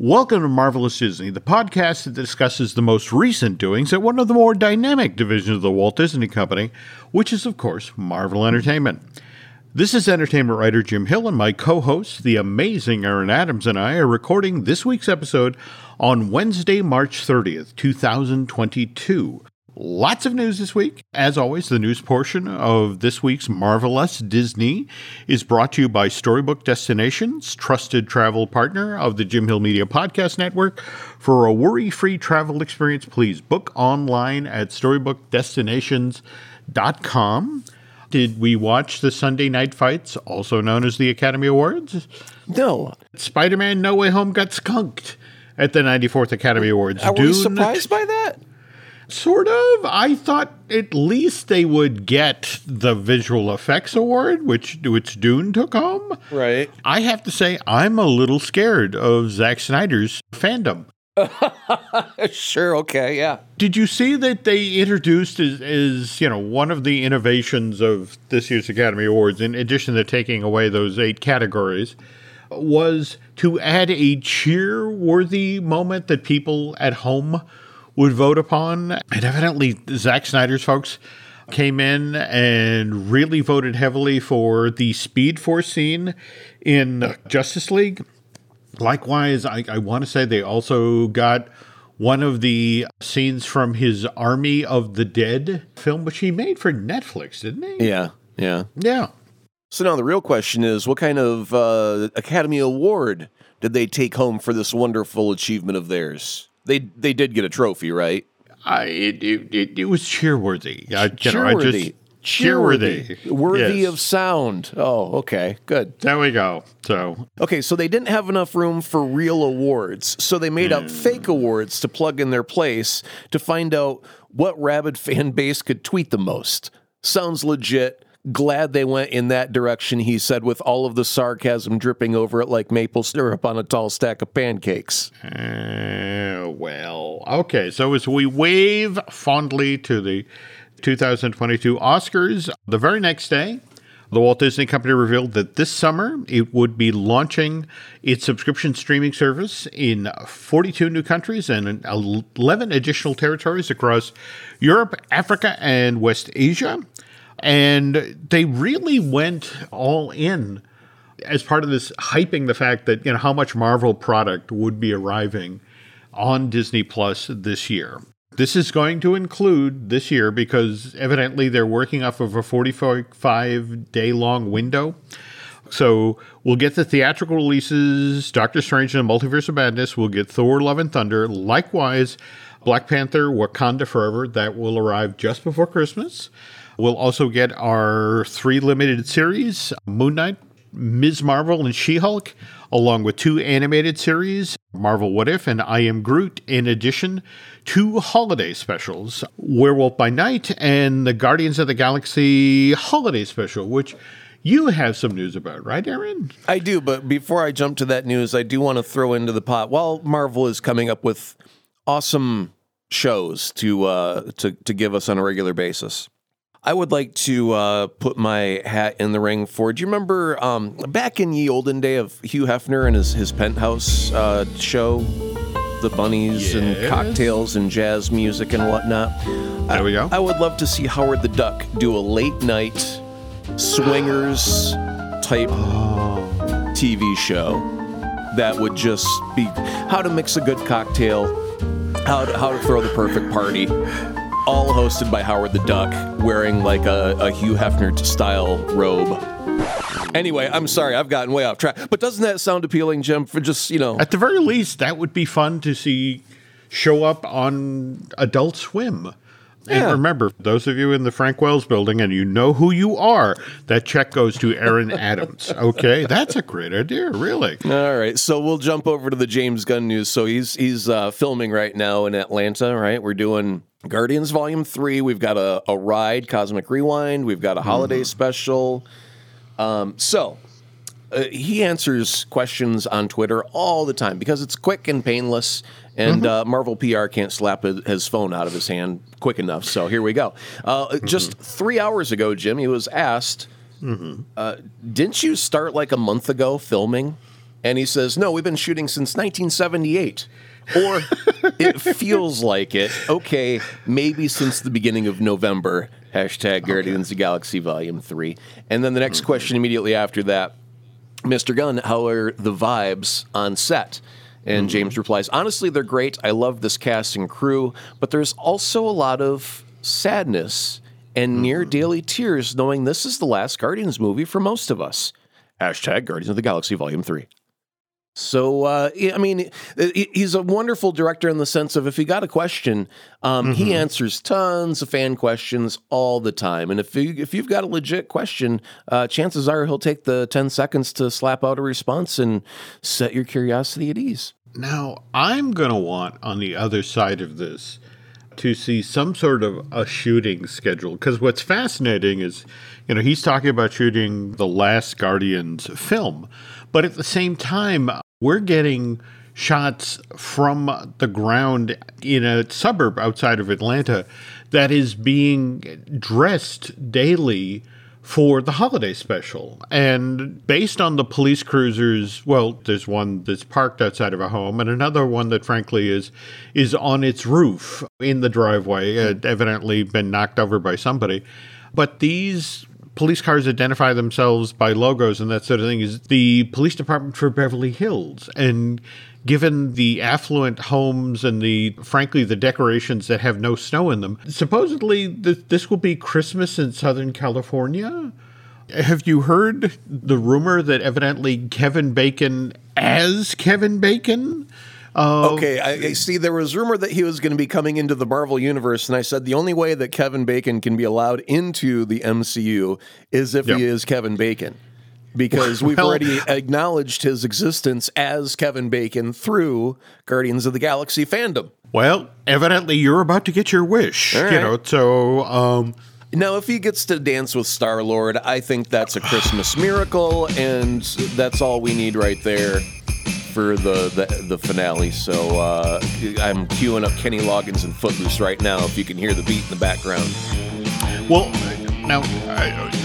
Welcome to Marvelous Disney, the podcast that discusses the most recent doings at one of the more dynamic divisions of the Walt Disney Company, which is, of course, Marvel Entertainment. This is entertainment writer Jim Hill, and my co host, the amazing Aaron Adams, and I are recording this week's episode on Wednesday, March 30th, 2022. Lots of news this week. As always, the news portion of this week's Marvelous Disney is brought to you by Storybook Destinations, trusted travel partner of the Jim Hill Media Podcast Network. For a worry free travel experience, please book online at storybookdestinations.com. Did we watch the Sunday night fights, also known as the Academy Awards? No. Spider Man No Way Home got skunked at the 94th Academy Awards. Are we surprised by that? Sort of. I thought at least they would get the visual effects award, which which Dune took home. Right. I have to say, I'm a little scared of Zack Snyder's fandom. sure. Okay. Yeah. Did you see that they introduced as, as you know one of the innovations of this year's Academy Awards, in addition to taking away those eight categories, was to add a cheer-worthy moment that people at home would vote upon. And evidently, Zack Snyder's folks came in and really voted heavily for the Speed Force scene in Justice League. Likewise, I, I want to say they also got one of the scenes from his Army of the Dead film, which he made for Netflix, didn't he? Yeah. Yeah. Yeah. So now the real question is what kind of uh, Academy Award did they take home for this wonderful achievement of theirs? They they did get a trophy, right? I it it, it, was cheerworthy. I, you know, I Cheerworthy. just cheerworthy, Worthy Yes. of sound. Oh, okay. Good. There we go. So Okay, so they didn't have enough room for real awards, so they made up hmm. fake awards to plug in their place to find out what rabid fan base could tweet the most. Sounds legit. Glad they went in that direction, he said, with all of the sarcasm dripping over it like maple syrup on a tall stack of pancakes. Uh, well, okay. So as we wave fondly to the 2022 Oscars, the very next day, the Walt Disney Company revealed that this summer it would be launching its subscription streaming service in 42 new countries and 11 additional territories across Europe, Africa, and West Asia. And they really went all in as part of this hyping the fact that you know how much Marvel product would be arriving on Disney Plus this year. This is going to include this year because evidently they're working off of a 45 day long window. So we'll get the theatrical releases, Doctor Strange and the Multiverse of Madness. We'll get Thor: Love and Thunder. Likewise, Black Panther: Wakanda Forever. That will arrive just before Christmas. We'll also get our three limited series: Moon Knight, Ms. Marvel, and She Hulk, along with two animated series, Marvel What If and I Am Groot, in addition two holiday specials, Werewolf by Night and the Guardians of the Galaxy holiday special, which you have some news about, right, Aaron? I do, but before I jump to that news, I do want to throw into the pot while Marvel is coming up with awesome shows to uh, to to give us on a regular basis. I would like to uh, put my hat in the ring for. Do you remember um, back in ye olden day of Hugh Hefner and his his penthouse uh, show, the bunnies and cocktails and jazz music and whatnot? There we go. I would love to see Howard the Duck do a late night swingers type TV show that would just be how to mix a good cocktail, how to, how to throw the perfect party, all hosted by Howard the Duck wearing like a, a Hugh Hefner style robe. Anyway, I'm sorry, I've gotten way off track. But doesn't that sound appealing, Jim? For just, you know, At the very least, that would be fun to see show up on Adult Swim. And Yeah. remember, those of you in the Frank Wells building and you know who you are, that check goes to Aaron Adams. Okay, that's a great idea, really. All right, so we'll jump over to the James Gunn news. So he's he's uh, filming right now in Atlanta. Right, we're doing Guardians Volume Three. We've got a, a ride, Cosmic Rewind. We've got a holiday special. Um, so uh, he answers questions on Twitter all the time because it's quick and painless. And uh, Marvel PR can't slap his, phone out of his hand quick enough. So here we go. Uh, Just three hours ago, Jim, he was asked, uh, "Didn't you start like a month ago filming?" And he says, No, we've been shooting since 1978. Or it feels like it. Okay, maybe since the beginning of November. Hashtag Guardians of the Galaxy Volume 3. And then the next hmm. question immediately after that Mr. Gunn, how are the vibes on set? And hmm. James replies, Honestly, they're great. I love this cast and crew, but there's also a lot of sadness and hmm. near daily tears knowing this is the last Guardians movie for most of us. Hashtag Guardians of the Galaxy Volume 3. So, uh, I mean, he's a wonderful director in the sense of if he got a question, um, mm-hmm. he answers tons of fan questions all the time. And if you, if you've got a legit question, uh, chances are he'll take the ten seconds to slap out a response and set your curiosity at ease. Now, I'm going to want on the other side of this to see some sort of a shooting schedule because what's fascinating is, you know, he's talking about shooting the last Guardians film, but at the same time, we're getting shots from the ground in a suburb outside of Atlanta that is being dressed daily for the holiday special. And based on the police cruisers, well, there's one that's parked outside of a home and another one that frankly is is on its roof in the driveway, uh, evidently been knocked over by somebody. But these police cars identify themselves by logos and that sort of thing is the police department for Beverly Hills. And given the affluent homes and the, frankly, the decorations that have no snow in them, supposedly th- this will be Christmas in Southern California. Have you heard the rumor that evidently Kevin Bacon, as Kevin Bacon, uh, okay, I, I, see. There was rumor that he was going to be coming into the Marvel universe, and I said the only way that Kevin Bacon can be allowed into the MCU is if yep. he is Kevin Bacon, because we've well, already acknowledged his existence as Kevin Bacon through Guardians of the Galaxy fandom. Well, evidently you're about to get your wish, right. you know. So. Um, now, if he gets to dance with Star Lord, I think that's a Christmas miracle, and that's all we need right there for the, the, the finale. So uh, I'm queuing up Kenny Loggins and Footloose right now. If you can hear the beat in the background. Well, now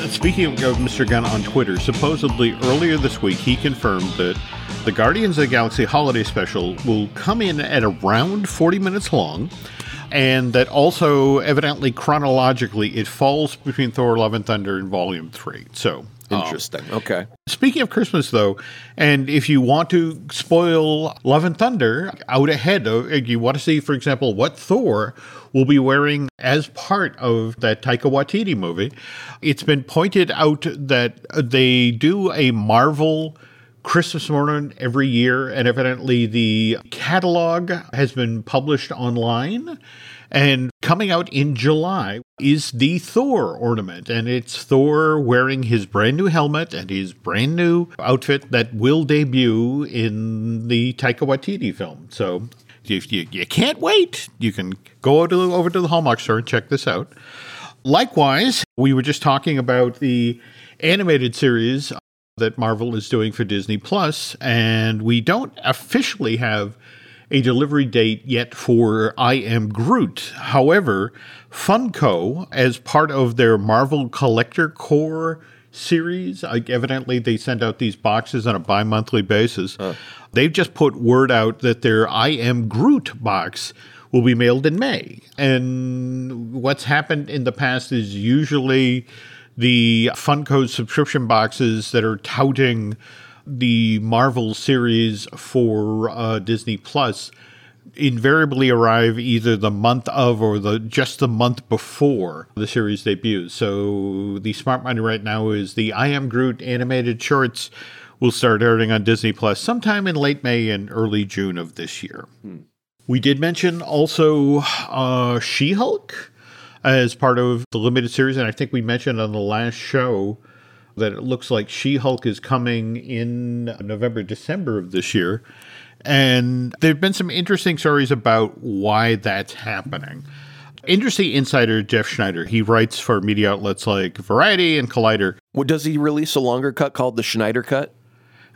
speaking of Mr. Gunn on Twitter, supposedly earlier this week he confirmed that the Guardians of the Galaxy Holiday Special will come in at around 40 minutes long and that also evidently chronologically it falls between Thor: Love and Thunder and Volume Three. So Interesting. Um, okay. Speaking of Christmas, though, and if you want to spoil Love and Thunder out ahead, you want to see, for example, what Thor will be wearing as part of that Taika Waititi movie, it's been pointed out that they do a Marvel. Christmas morning every year, and evidently the catalog has been published online. And coming out in July is the Thor ornament. And it's Thor wearing his brand new helmet and his brand new outfit that will debut in the Taika Waititi film. So if you, you can't wait, you can go to, over to the Hallmark store and check this out. Likewise, we were just talking about the animated series that Marvel is doing for Disney Plus, and we don't officially have a delivery date yet for I Am Groot. However, Funko, as part of their Marvel Collector Corps series, like evidently they send out these boxes on a bi monthly basis. Huh. They've just put word out that their I Am Groot box will be mailed in May. And what's happened in the past is usually the Funko subscription boxes that are touting the Marvel series for uh, Disney Plus invariably arrive either the month of or the just the month before the series debuts. So the smart money right now is the I Am Groot animated shorts will start airing on Disney Plus sometime in late May and early June of this year. Hmm. We did mention also uh, She Hulk as part of the limited series, and I think we mentioned on the last show that it looks like She Hulk is coming in November, December of this year. And there have been some interesting stories about why that's happening. Industry insider Jeff Sneider, he writes for media outlets like Variety and Collider. Well, does he release a longer cut called the Sneider cut?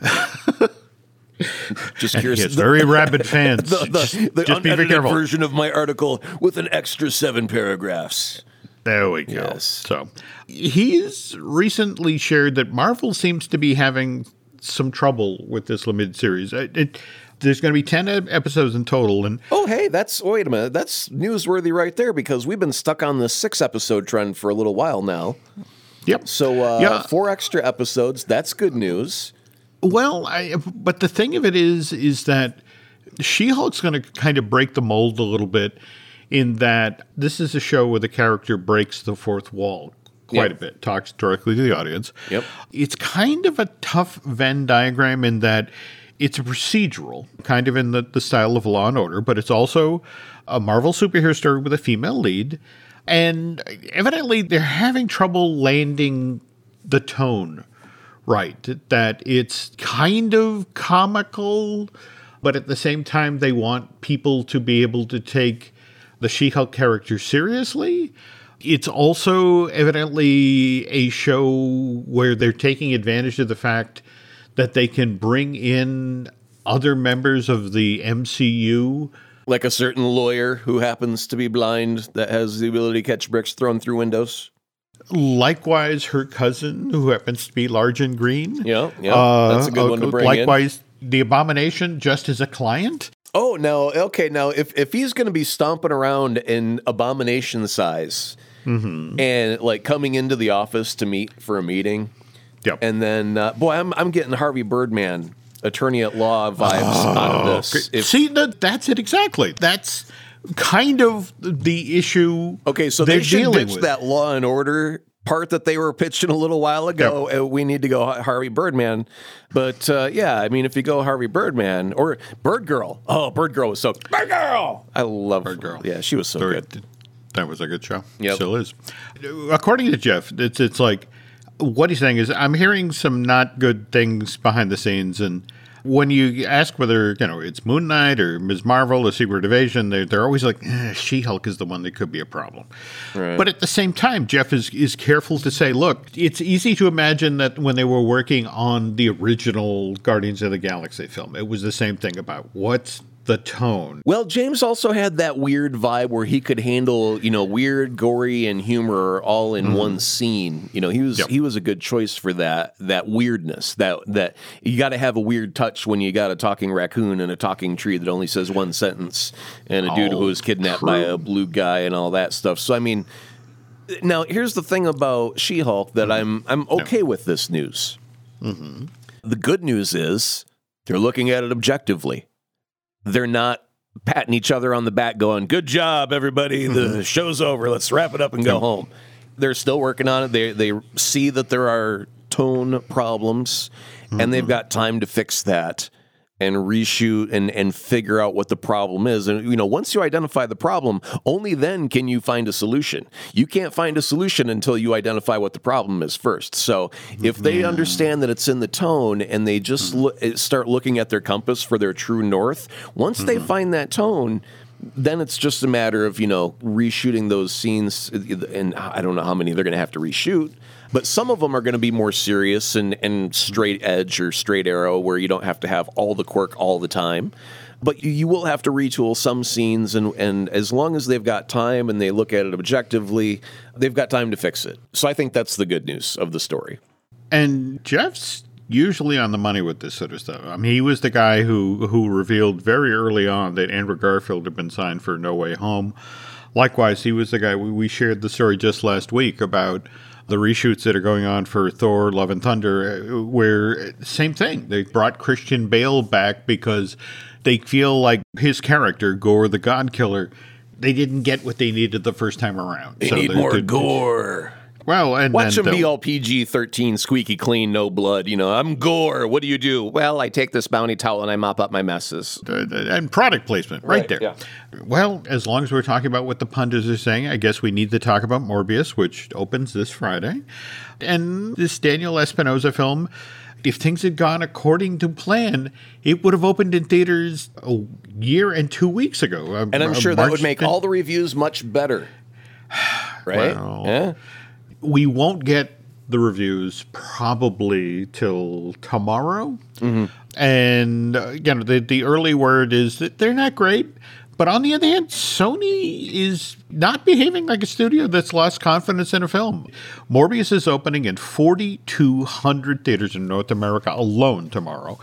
just curious. He has very rabid fans. the, the, just, the just unedited version of my article with an extra seven paragraphs. There we go. Yes. So he's recently shared that Marvel seems to be having some trouble with this limited series. It, it, there's going to be 10 episodes in total. And oh, hey, that's wait a minute. That's newsworthy right there because we've been stuck on the six episode trend for a little while now. Yep. So uh, Yeah. four extra episodes. That's good news. Well, I, but the thing of it is, is that She-Hulk's going to kind of break the mold a little bit in that this is a show where the character breaks the fourth wall quite Yep. a bit, talks directly to the audience. Yep. It's kind of a tough Venn diagram in that it's a procedural, kind of in the, the style of Law and Order, but it's also a Marvel superhero story with a female lead. And evidently, they're having trouble landing the tone right. That it's kind of comical, but at the same time, they want people to be able to take the She Hulk character seriously. It's also evidently a show where they're taking advantage of the fact that they can bring in other members of the MCU. Like a certain lawyer who happens to be blind that has the ability to catch bricks thrown through windows. Likewise, her cousin, who happens to be large and green. Yeah, yeah, that's a good one to bring in. Uh, Likewise, the Abomination, just as a client. Oh, no, okay. Now, if if he's going to be stomping around in abomination size Mm-hmm. and like coming into the office to meet for a meeting, Yep. and then uh, boy, I'm I'm getting Harvey Birdman, attorney at law vibes out of this. If- See, that, that's it exactly. That's kind of the issue. okay, so they're they should dealing ditch with. that law and order part that they were pitching a little while ago. Uh, we need to go Harvey Birdman, but uh, yeah, I mean, if you go Harvey Birdman or Bird Girl, oh, Bird Girl was so Bird Girl. I love Bird Girl. Yeah, she was so good. That was a good show. Yep. Still is. According to Jeff, it's it's like what he's saying is I'm hearing some not good things behind the scenes, and when you ask whether you know it's Moon Knight or Ms. Marvel or Secret Invasion, they're they're always like eh, She Hulk is the one that could be a problem. But at the same time, Jeff is is careful to say, look, it's easy to imagine that when they were working on the original Guardians of the Galaxy film, it was the same thing about what's the tone. Well, James also had that weird vibe where he could handle, you know, weird, gory, and humor all in mm-hmm. one scene. You know, he was Yep. he was a good choice for that that weirdness. That that you got to have a weird touch when you got a talking raccoon and a talking tree that only says one sentence, and a dude Oh, who was kidnapped by a blue guy and all that stuff. So I mean, now here's the thing about She-Hulk that mm-hmm. I'm I'm okay with this news. Mm-hmm. The good news is they're looking at it objectively they're not patting each other on the back going good job everybody. The mm-hmm. show's over. Let's wrap it up and go home. They're still working on it. They they see that there are tone problems and they've mm-hmm. got time to fix that and reshoot and and figure out what the problem is. And you know once you identify the problem only then can you find a solution. You can't find a solution until you identify what the problem is first. So if they mm-hmm. understand that it's in the tone and they just mm-hmm. loo- start looking at their compass for their true north once they mm-hmm. find that tone then it's just a matter of you know reshooting those scenes. And i don't know how many they're going to have to reshoot but some of them are going to be more serious and, and straight edge or straight arrow where you don't have to have all the quirk all the time but you, you will have to retool some scenes and, and as long as they've got time and they look at it objectively they've got time to fix it so i think that's the good news of the story And Jeff's usually on the money with this sort of stuff. I mean, he was the guy who who revealed very early on that Andrew Garfield had been signed for No Way Home. Likewise, he was the guy we, we shared the story just last week about the reshoots that are going on for Thor: Love and Thunder, uh, where uh, same thing. They brought Christian Bale back because they feel like his character, Gorr the God Killer, they didn't get what they needed the first time around. they need they're- more gore Well, and Watch then him be all PG 13, squeaky clean, no blood. You know, I'm gore. What do you do? Well, I take this bounty towel and I mop up my messes. and product placement right, Right, there. yeah. Well, as long as we're talking about what the pundits are saying, I guess we need to talk about Morbius, which opens this Friday. And this Daniel Espinosa film, if things had gone according to plan, it would have opened in theaters a year and two weeks ago. And I'm uh, sure that would make 10th. all the reviews much better. Right? Well, yeah. We won't get the reviews probably till tomorrow. Mm-hmm. And uh, you know, the the early word is that they're not great, But on the other hand, Sony is not behaving like a studio that's lost confidence in a film. Morbius is opening in 4,200 theaters in North America alone tomorrow.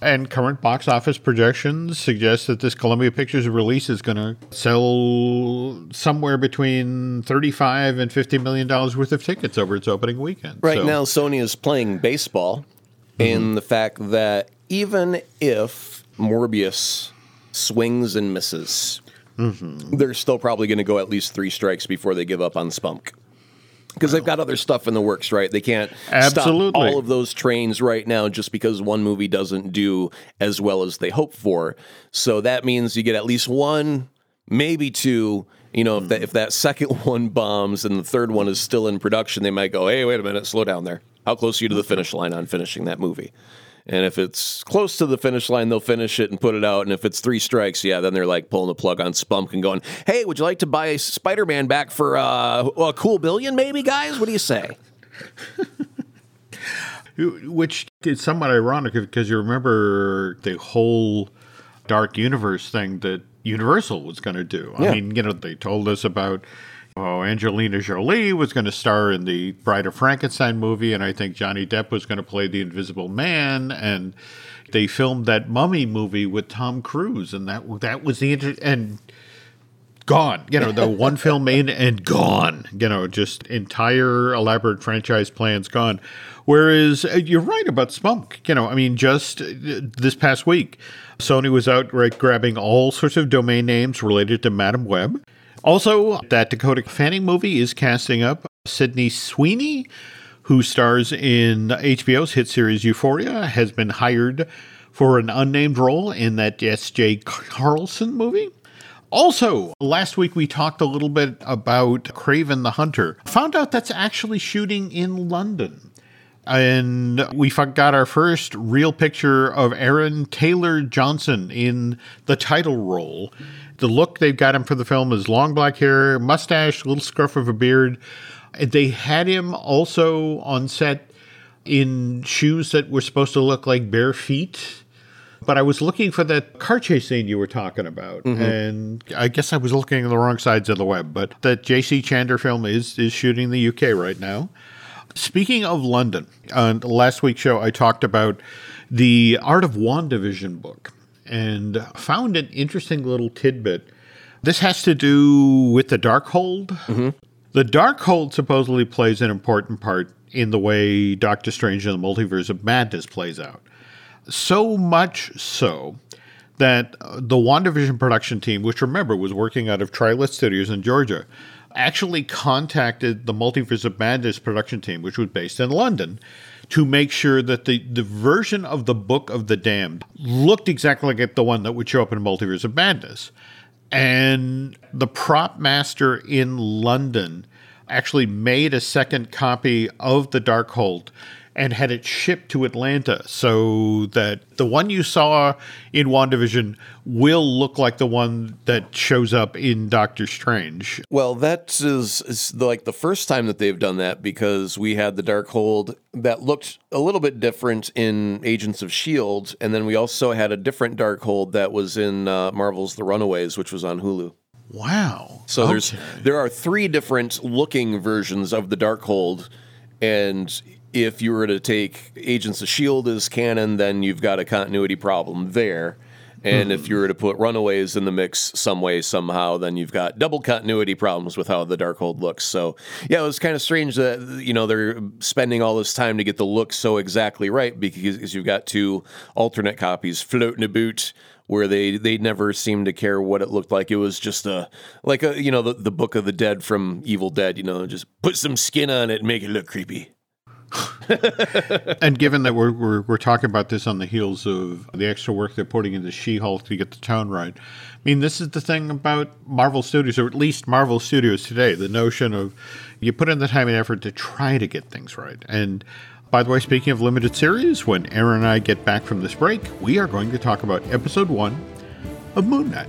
And current box office projections suggest that this Columbia Pictures release is going to sell somewhere between 35 and 50 million dollars worth of tickets over its opening weekend. Right So- now, Sony is playing baseball in mm-hmm. the fact that even if Morbius swings and misses, mm-hmm. they're still probably going to go at least three strikes before they give up on Spunk. Because they've got other stuff in the works, right? They can't Absolutely. stop all of those trains right now just because one movie doesn't do as well as they hope for. So that means you get at least one, maybe two. You know, if that if that second one bombs and the third one is still in production, they might go, "Hey, wait a minute, slow down there. How close are you to the finish line on finishing that movie?" And if it's close to the finish line, they'll finish it and put it out. And if it's three strikes, yeah, then they're like pulling the plug on Spunk and going, "Hey, would you like to buy Spider Man back for uh, a cool billion, maybe, guys? What do you say?" which is somewhat ironic because you remember the whole dark universe thing that Universal was going to do. Yeah. I mean, you know, they told us about oh, Angelina Jolie was going to star in the Bride of Frankenstein movie, and I think Johnny Depp was going to play the Invisible Man, and they filmed that Mummy movie with Tom Cruise, and that that was the inter- and gone. You know, the one film made and gone. You know, just entire elaborate franchise plans gone. Whereas uh, you're right about Spunk. You know, I mean, just uh, this past week, Sony was out right grabbing all sorts of domain names related to Madame Web. Also, that Dakota Fanning movie is casting up Sydney Sweeney, who stars in HBO's hit series Euphoria, has been hired for an unnamed role in that S.J. Clarkson movie. Also, last week we talked a little bit about Kraven the Hunter. Found out that's actually shooting in London. And we got our first real picture of Aaron Taylor Johnson in the title role. The look they've got him for the film is long black hair, mustache, little scruff of a beard. They had him also on set in shoes that were supposed to look like bare feet. But I was looking for that car chase scene you were talking about, mm-hmm. and I guess I was looking at the wrong sides of the web. But that J.C. Chandor film is is shooting the UK right now. Speaking of London, on last week's show, I talked about the Art of WandaVision book and found an interesting little tidbit. This has to do with the Darkhold. The Darkhold supposedly plays an important part in the way Doctor Strange and the Multiverse of Madness plays out. So much so that uh, the WandaVision production team, which remember was working out of Trilith Studios in Georgia, actually contacted the Multiverse of Madness production team, which was based in London, to make sure that the, the version of the Book of the Damned looked exactly like the one that would show up in Multiverse of Madness. And the prop master in London actually made a second copy of the Darkhold and had it shipped to Atlanta so that the one you saw in WandaVision will look like the one that shows up in Doctor Strange. Well, that is, is like the first time that they've done that because we had the Darkhold that looked a little bit different in Agents of Shield, and then we also had a different Darkhold that was in uh, Marvel's The Runaways, which was on Hulu. Wow. So there's there are three different looking versions of the Darkhold, and if you were to take Agents of Shield as canon, then you've got a continuity problem there. And if hmm. you were to put Runaways in the mix some way somehow, then you've got double continuity problems with how the Darkhold looks. So yeah, it was kind of strange that you know they're spending all this time to get the look so exactly right because you've got two alternate copies floating about where they they never seemed to care what it looked like. It was just a like a you know the, the Book of the Dead from Evil Dead. You know, just put some skin on it and make it look creepy. and given that we're, we're, we're talking about this on the heels of the extra work they're putting into She-Hulk to get the tone right, I mean, this is the thing about Marvel Studios, or at least Marvel Studios today, the notion of you put in the time and effort to try to get things right. And by the way, speaking of limited series, when Aaron and I get back from this break, we are going to talk about episode one of Moon Knight.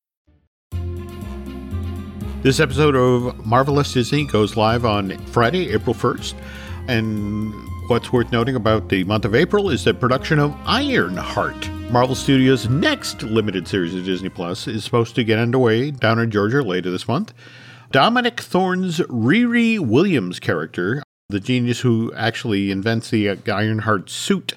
This episode of Marvelous Disney goes live on Friday, April 1st. And what's worth noting about the month of April is the production of Ironheart, Marvel Studios' next limited series of Disney Plus, is supposed to get underway down in Georgia later this month. Dominique Thorne's Riri Williams character, the genius who actually invents the uh, Ironheart suit,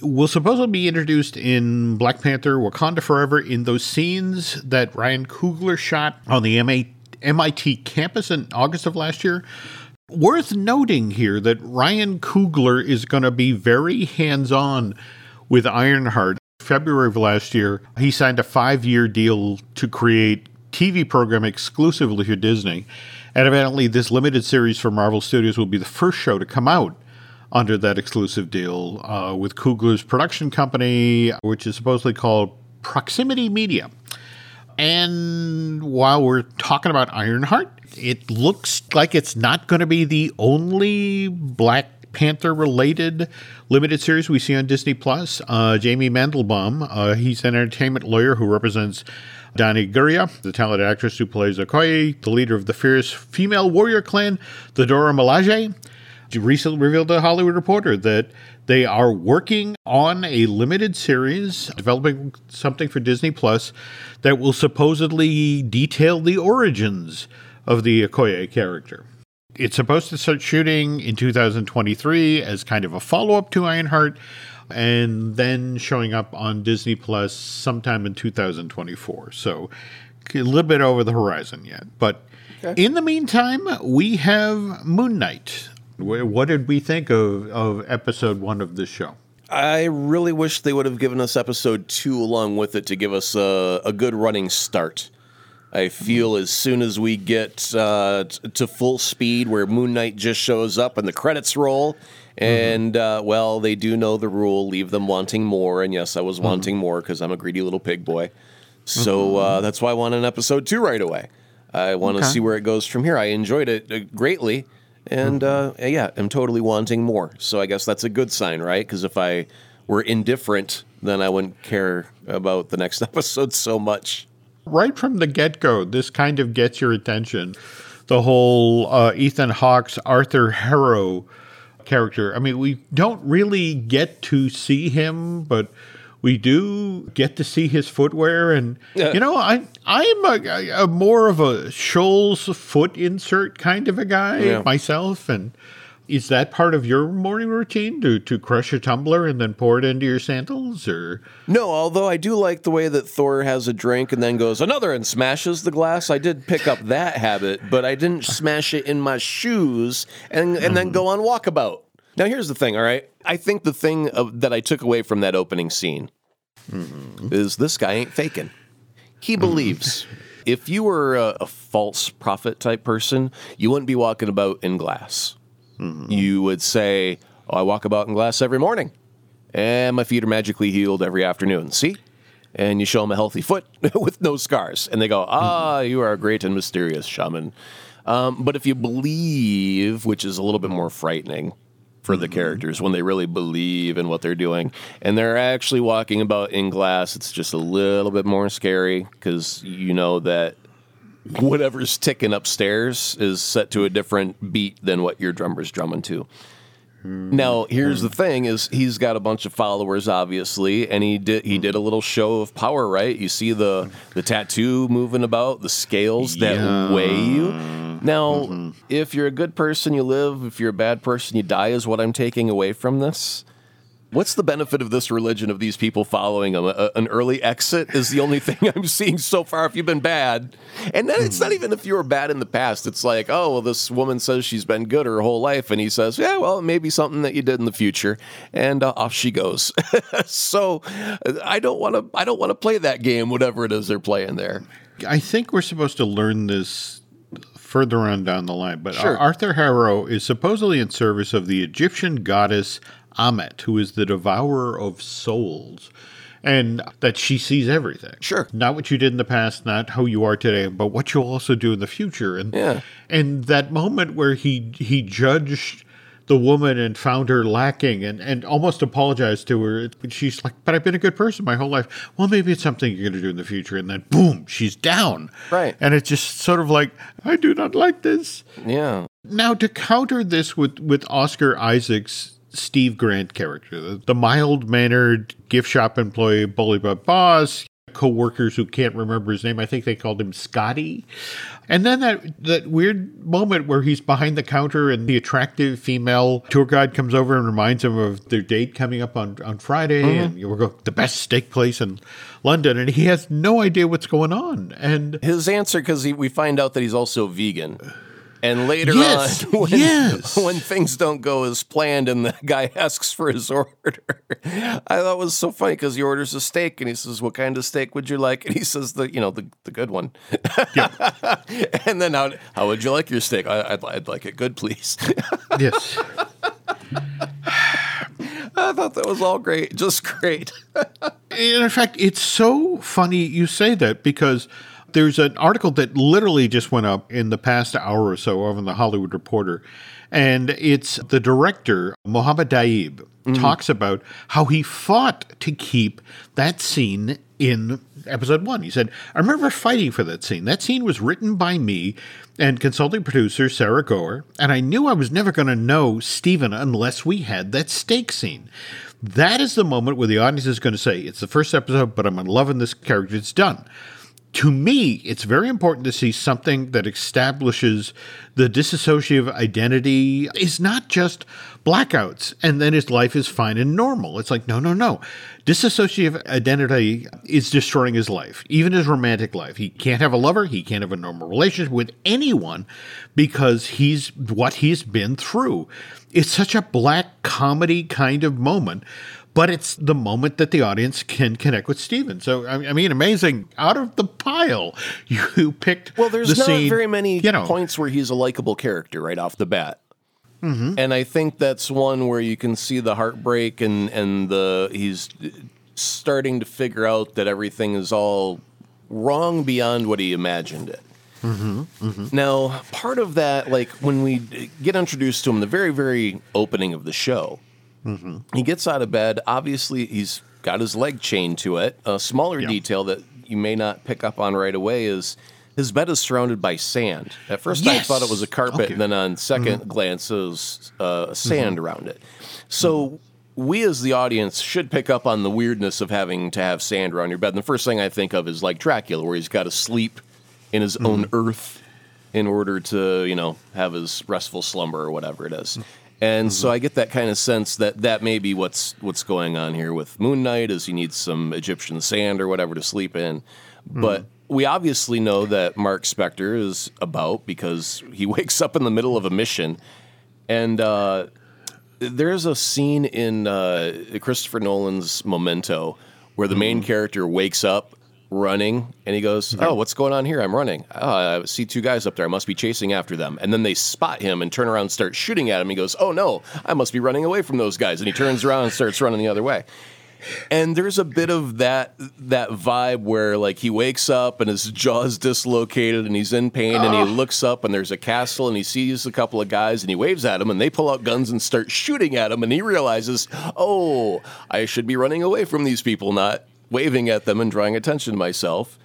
will supposedly be introduced in Black Panther Wakanda Forever in those scenes that Ryan Coogler shot on the MA MIT campus in August of last year. Worth noting here that Ryan Coogler is going to be very hands on with Ironheart. February of last year, he signed a five year deal to create TV program exclusively for Disney. And evidently, this limited series for Marvel Studios will be the first show to come out under that exclusive deal uh, with Coogler's production company, which is supposedly called Proximity Media. And while we're talking about Ironheart, it looks like it's not going to be the only Black Panther related limited series we see on Disney Plus. Uh, Jamie Mandelbaum, uh, he's an entertainment lawyer who represents Danai Gurira, the talented actress who plays Okoye, the leader of the fierce female warrior clan, the Dora Milaje recently revealed to Hollywood Reporter that they are working on a limited series, developing something for Disney Plus that will supposedly detail the origins of the Okoye character. It's supposed to start shooting in 2023 as kind of a follow up to Ironheart, and then showing up on Disney Plus sometime in 2024. So a little bit over the horizon yet. But okay. in the meantime, we have Moon Knight, what did we think of, of episode one of this show? I really wish they would have given us episode two along with it to give us a, a good running start. I feel as soon as we get uh, t- to full speed, where Moon Knight just shows up and the credits roll, and mm-hmm. uh, well, they do know the rule: leave them wanting more. And yes, I was mm-hmm. wanting more because I'm a greedy little pig boy. So uh, mm-hmm. that's why I want an episode two right away. I want to okay. see where it goes from here. I enjoyed it uh, greatly and mm-hmm. uh, yeah, I'm totally wanting more. So I guess that's a good sign, right? Because if I were indifferent, then I wouldn't care about the next episode so much. Right from the get go, this kind of gets your attention. The whole uh, Ethan Hawke's Arthur Harrow character. I mean, we don't really get to see him, but we do get to see his footwear, and you know, I I'm a, a, more of a Scholl's foot insert kind of a guy yeah. myself, and is that part of your morning routine to to crush a tumbler and then pour it into your sandals, or no? Although I do like the way that Thor has a drink and then goes another and smashes the glass. I did pick up that habit, but I didn't smash it in my shoes and and then go on walkabout. Now, here's the thing, all right? I think the thing of, that I took away from that opening scene mm-hmm. is this guy ain't faking. He mm-hmm. believes. if you were a, a, false prophet type person, you wouldn't be walking about in glass. Mm-hmm. You would say, oh, I walk about in glass every morning, and my feet are magically healed every afternoon. See? And you show them a healthy foot with no scars, and they go, Ah, mm-hmm. you are a great and mysterious shaman. Um, but if you believe, which is a little bit more frightening, for the characters when they really believe in what they're doing. And they're actually walking about in glass. It's just a little bit more scary because you know that whatever's ticking upstairs is set to a different beat than what your drummer's drumming to. Now, here's the thing: is he's got a bunch of followers, obviously, and he did he did a little show of power, right? You see the the tattoo moving about, the scales that yeah. weigh you. Now, mm-hmm. if you're a good person, you live. If you're a bad person, you die. Is what I'm taking away from this. What's the benefit of this religion of these people following him? A, an early exit is the only thing I'm seeing so far. If you've been bad, and then it's not even if you were bad in the past. It's like, oh, well, this woman says she's been good her whole life, and he says, yeah, well, maybe something that you did in the future, and uh, off she goes. so I don't want to. I don't want to play that game, whatever it is they're playing there. I think we're supposed to learn this further on down the line, but Sure. Arthur Harrow is supposedly in service of the Egyptian goddess Ammit, who is the devourer of souls. And that she sees everything. Sure. Not what you did in the past, not how you are today, but what you'll also do in the future. And Yeah. and that moment where he he judged the woman and found her lacking and, and almost apologized to her. She's like, But I've been a good person my whole life. Well, maybe it's something you're going to do in the future. And then, boom, she's down. Right. And it's just sort of like, I do not like this. Yeah. Now, to counter this with, with Oscar Isaac's Steve Grant character, the, mild mannered gift shop employee, bully but boss, co-workers who can't remember his name. I think they called him Scotty. And then that that weird moment where he's behind the counter and the attractive female tour guide comes over and reminds him of their date coming up on, on Friday mm-hmm. and we're going the best steak place in London and he has no idea what's going on. And His answer, because we find out that he's also vegan. And later Yes, on, when, yes. when things don't go as planned and the guy asks for his order, I thought it was so funny because he orders a steak and he says, What kind of steak would you like? And he says, The you know, the, the good one. and then, how, how would you like your steak? I, I'd, I'd like it good, please. yes. I thought that was all great. Just great. in fact, it's so funny you say that because there's an article that literally just went up in the past hour or so over in the Hollywood Reporter, and it's the director Mohamed Diab mm-hmm. talks about how he fought to keep that scene in episode one. He said, "I remember fighting for that scene. That scene was written by me." And consulting producer Sarah Goher, and I knew I was never going to know Steven unless we had that steak scene. That is the moment where the audience is going to say, It's the first episode, but I'm loving this character. It's done. To me, it's very important to see something that establishes the dissociative identity is not just blackouts and then his life is fine and normal. It's like, no, no, no. Dissociative identity is destroying his life, even his romantic life. He can't have a lover, he can't have a normal relationship with anyone because he's what he's been through. It's such a black comedy kind of moment but it's the moment that the audience can connect with Steven. So, I mean, amazing. Out of the pile, you picked. Well, there's the not scene, very many you know, points where he's a likable character right off the bat. Mm-hmm. And I think that's one where you can see the heartbreak and and the he's starting to figure out that everything is all wrong beyond what he imagined it. Now, part of that, like when we get introduced to him, the very, very opening of the show, Mm-hmm. he gets out of bed. Obviously, he's got his leg chained to it. A smaller detail that you may not pick up on right away is his bed is surrounded by sand. At first, I thought it was a carpet, Okay. and then on 2nd mm-hmm. glance, it was uh, mm-hmm. sand around it. So. We as the audience should pick up on the weirdness of having to have sand around your bed. And the first thing I think of is like Dracula, where he's got to sleep in his own earth in order to you know have his restful slumber or whatever it is. And so I get that kind of sense that that may be what's what's going on here with Moon Knight is he needs some Egyptian sand or whatever to sleep in. But we obviously know that Mark Spector is about because he wakes up in the middle of a mission. And uh, there's a scene in uh, Christopher Nolan's Memento where the main character wakes up running and he goes, mm-hmm. "Oh, what's going on here? I'm running. Oh, I see two guys up there. I must be chasing after them." And then they spot him and turn around and start shooting at him. He goes, "Oh no, I must be running away from those guys." And he turns around and starts running the other way. And there's a bit of that that vibe where like he wakes up and his jaw's dislocated and he's in pain and he ah. looks up and there's a castle and he sees a couple of guys and he waves at them and they pull out guns and start shooting at him and he realizes, "Oh, I should be running away from these people, not waving at them and drawing attention to myself."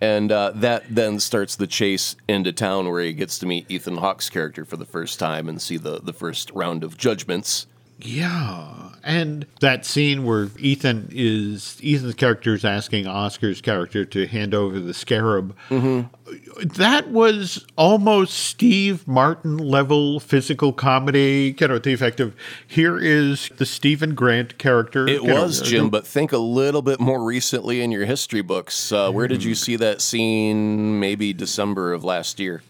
And uh, that then starts the chase into town where he gets to meet Ethan Hawke's character for the first time and see the, the first round of judgments Yeah. And that scene where Ethan is Ethan's character is asking Oscar's character to hand over the scarab. Mm-hmm. That was almost Steve Martin level physical comedy. You know, the effect of here is the Steven Grant character. It you know, was uh, Jim, but think a little bit more recently in your history books. Uh, where did you mm. see that scene? Maybe December of last year.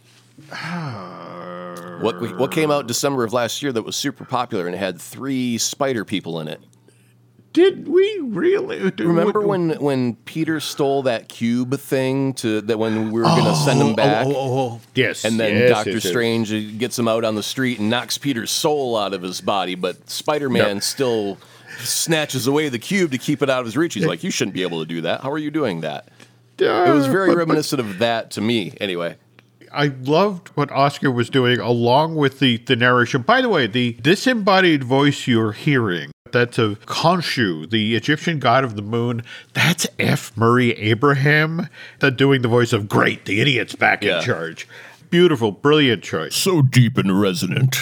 What what came out December of last year that was super popular and had three spider people in it? Did we really Remember when when Peter stole that cube thing to that when we were going to send him back? Oh, oh, oh, oh, oh. Yes. And then yes, Doctor yes, yes. Strange gets him out on the street and knocks Peter's soul out of his body, but Spider Man No. still snatches away the cube to keep it out of his reach. He's like, "You shouldn't be able to do that. How are you doing that?" It was very but- but- reminiscent of that to me. Anyway, I loved what Oscar was doing along with the, the narration. By the way, the disembodied voice you're hearing, that's of Khonshu, the Egyptian god of the moon. That's F. Murray Abraham uh, doing the voice of Great, the idiot's back Yeah. in charge. Beautiful, brilliant choice. So deep and resonant.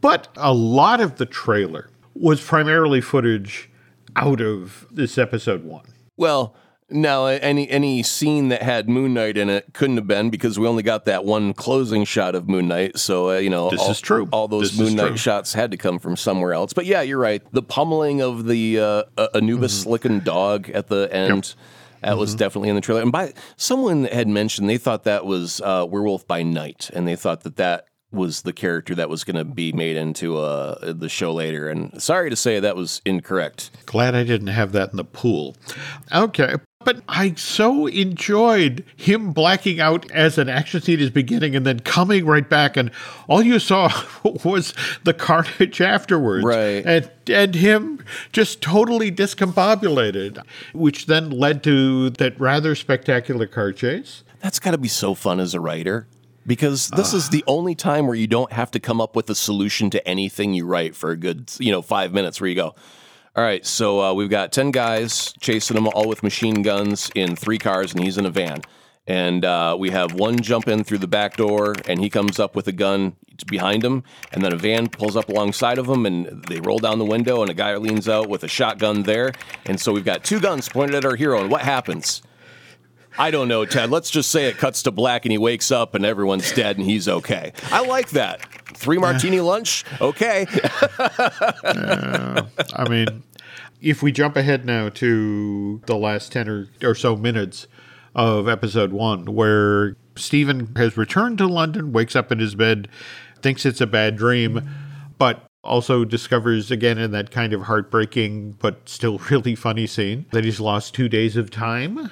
But a lot of the trailer was primarily footage out of this episode one. well. Now, any any scene that had Moon Knight in it couldn't have been because we only got that one closing shot of Moon Knight. So uh, you know, This all, is true. All those This Moon Knight shots had to come from somewhere else. But yeah, you're right. The pummeling of the uh, Anubis Mm-hmm. licking dog at the end. That was definitely in the trailer. And by someone had mentioned they thought that was uh, Werewolf by Night, and they thought that that was the character that was going to be made into uh, the show later. And sorry to say that was incorrect. Glad I didn't have that in the pool. Okay. But I so enjoyed him blacking out as an action scene is beginning and then coming right back, and all you saw was the carnage afterwards. Right. And, and him just totally discombobulated, which then led to that rather spectacular car chase. That's got to be so fun as a writer because this is the only time where you don't have to come up with a solution to anything you write for a good, you know, five minutes where you go, all right, so uh, we've got 10 guys chasing them all with machine guns in three cars, and he's in a van. And uh, we have one jump in through the back door, and he comes up with a gun behind him. And then a van pulls up alongside of him, and they roll down the window, and a guy leans out with a shotgun there. And so we've got two guns pointed at our hero, and what happens? I don't know, Ted. Let's just say it cuts to black and he wakes up and everyone's dead and he's okay. I like that. Three martini lunch? Okay. I mean, if we jump ahead now to the last 10 or, or so minutes of episode one, where Stephen has returned to London, wakes up in his bed, thinks it's a bad dream, but also discovers again in that kind of heartbreaking but still really funny scene that he's lost two days of time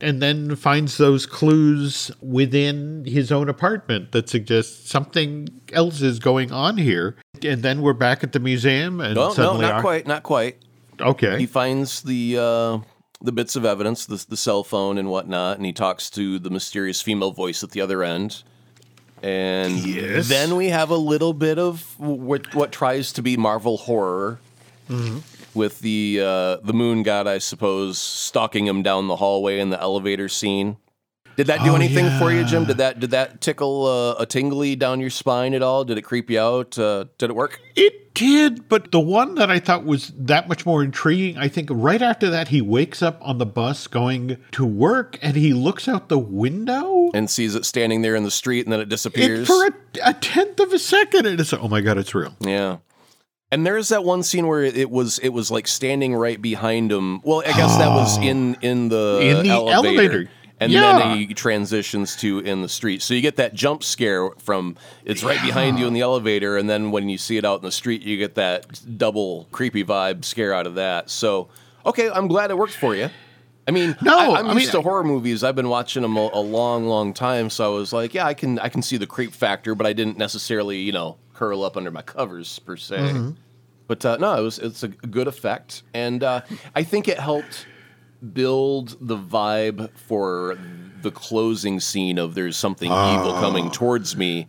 and then finds those clues within his own apartment that suggest something else is going on here and then we're back at the museum and No, no, not our- quite, not quite. okay He finds the uh, the bits of evidence, the, the cell phone and whatnot, and he talks to the mysterious female voice at the other end. And Yes. then we have a little bit of what, what tries to be Marvel horror Mm-hmm. with the uh, the moon god, I suppose, stalking him down the hallway in the elevator scene. Did that do Oh, anything for you, Jim? Did that did that tickle uh, a tingly down your spine at all? Did it creep you out? Uh, did it work? It did, but the one that I thought was that much more intriguing, I think right after that, he wakes up on the bus going to work and he looks out the window And sees it standing there in the street, and then it it, disappears. for a, a tenth of a second. And it's, like, oh my God, it's real. Yeah. And there's that one scene where it was it was like standing right behind him. Well, I guess that was in in the In the elevator. elevator. And Yeah. then he transitions to in the street. So you get that jump scare from it's right behind you in the elevator, and then when you see it out in the street, you get that double creepy vibe scare out of that. So okay, I'm glad it worked for you. I mean, No, I, am I used mean- to horror movies. I've been watching them a, a long, long time, so I was like, yeah, I can, I can see the creep factor, but I didn't necessarily, you know, curl up under my covers per se. Mm-hmm. But uh, no, it was it's a good effect, and uh, I think it helped build the vibe for the closing scene of there's something evil ah. coming towards me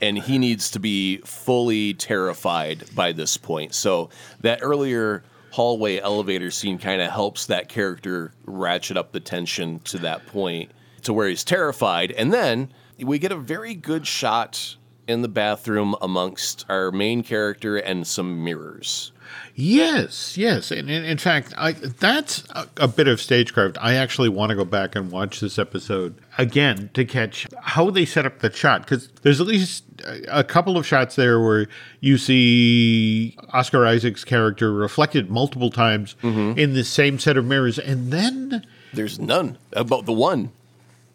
and he needs to be fully terrified by this point. So that earlier hallway elevator scene kind of helps that character ratchet up the tension to that point to where he's terrified and then we get a very good shot in the bathroom amongst our main character and some mirrors. Yes, yes. And in, in fact, I, that's a, a bit of stagecraft. I actually want to go back and watch this episode again to catch how they set up the shot because there's at least a, a couple of shots there where you see Oscar Isaac's character reflected multiple times mm-hmm. in the same set of mirrors, and then There's none about the one.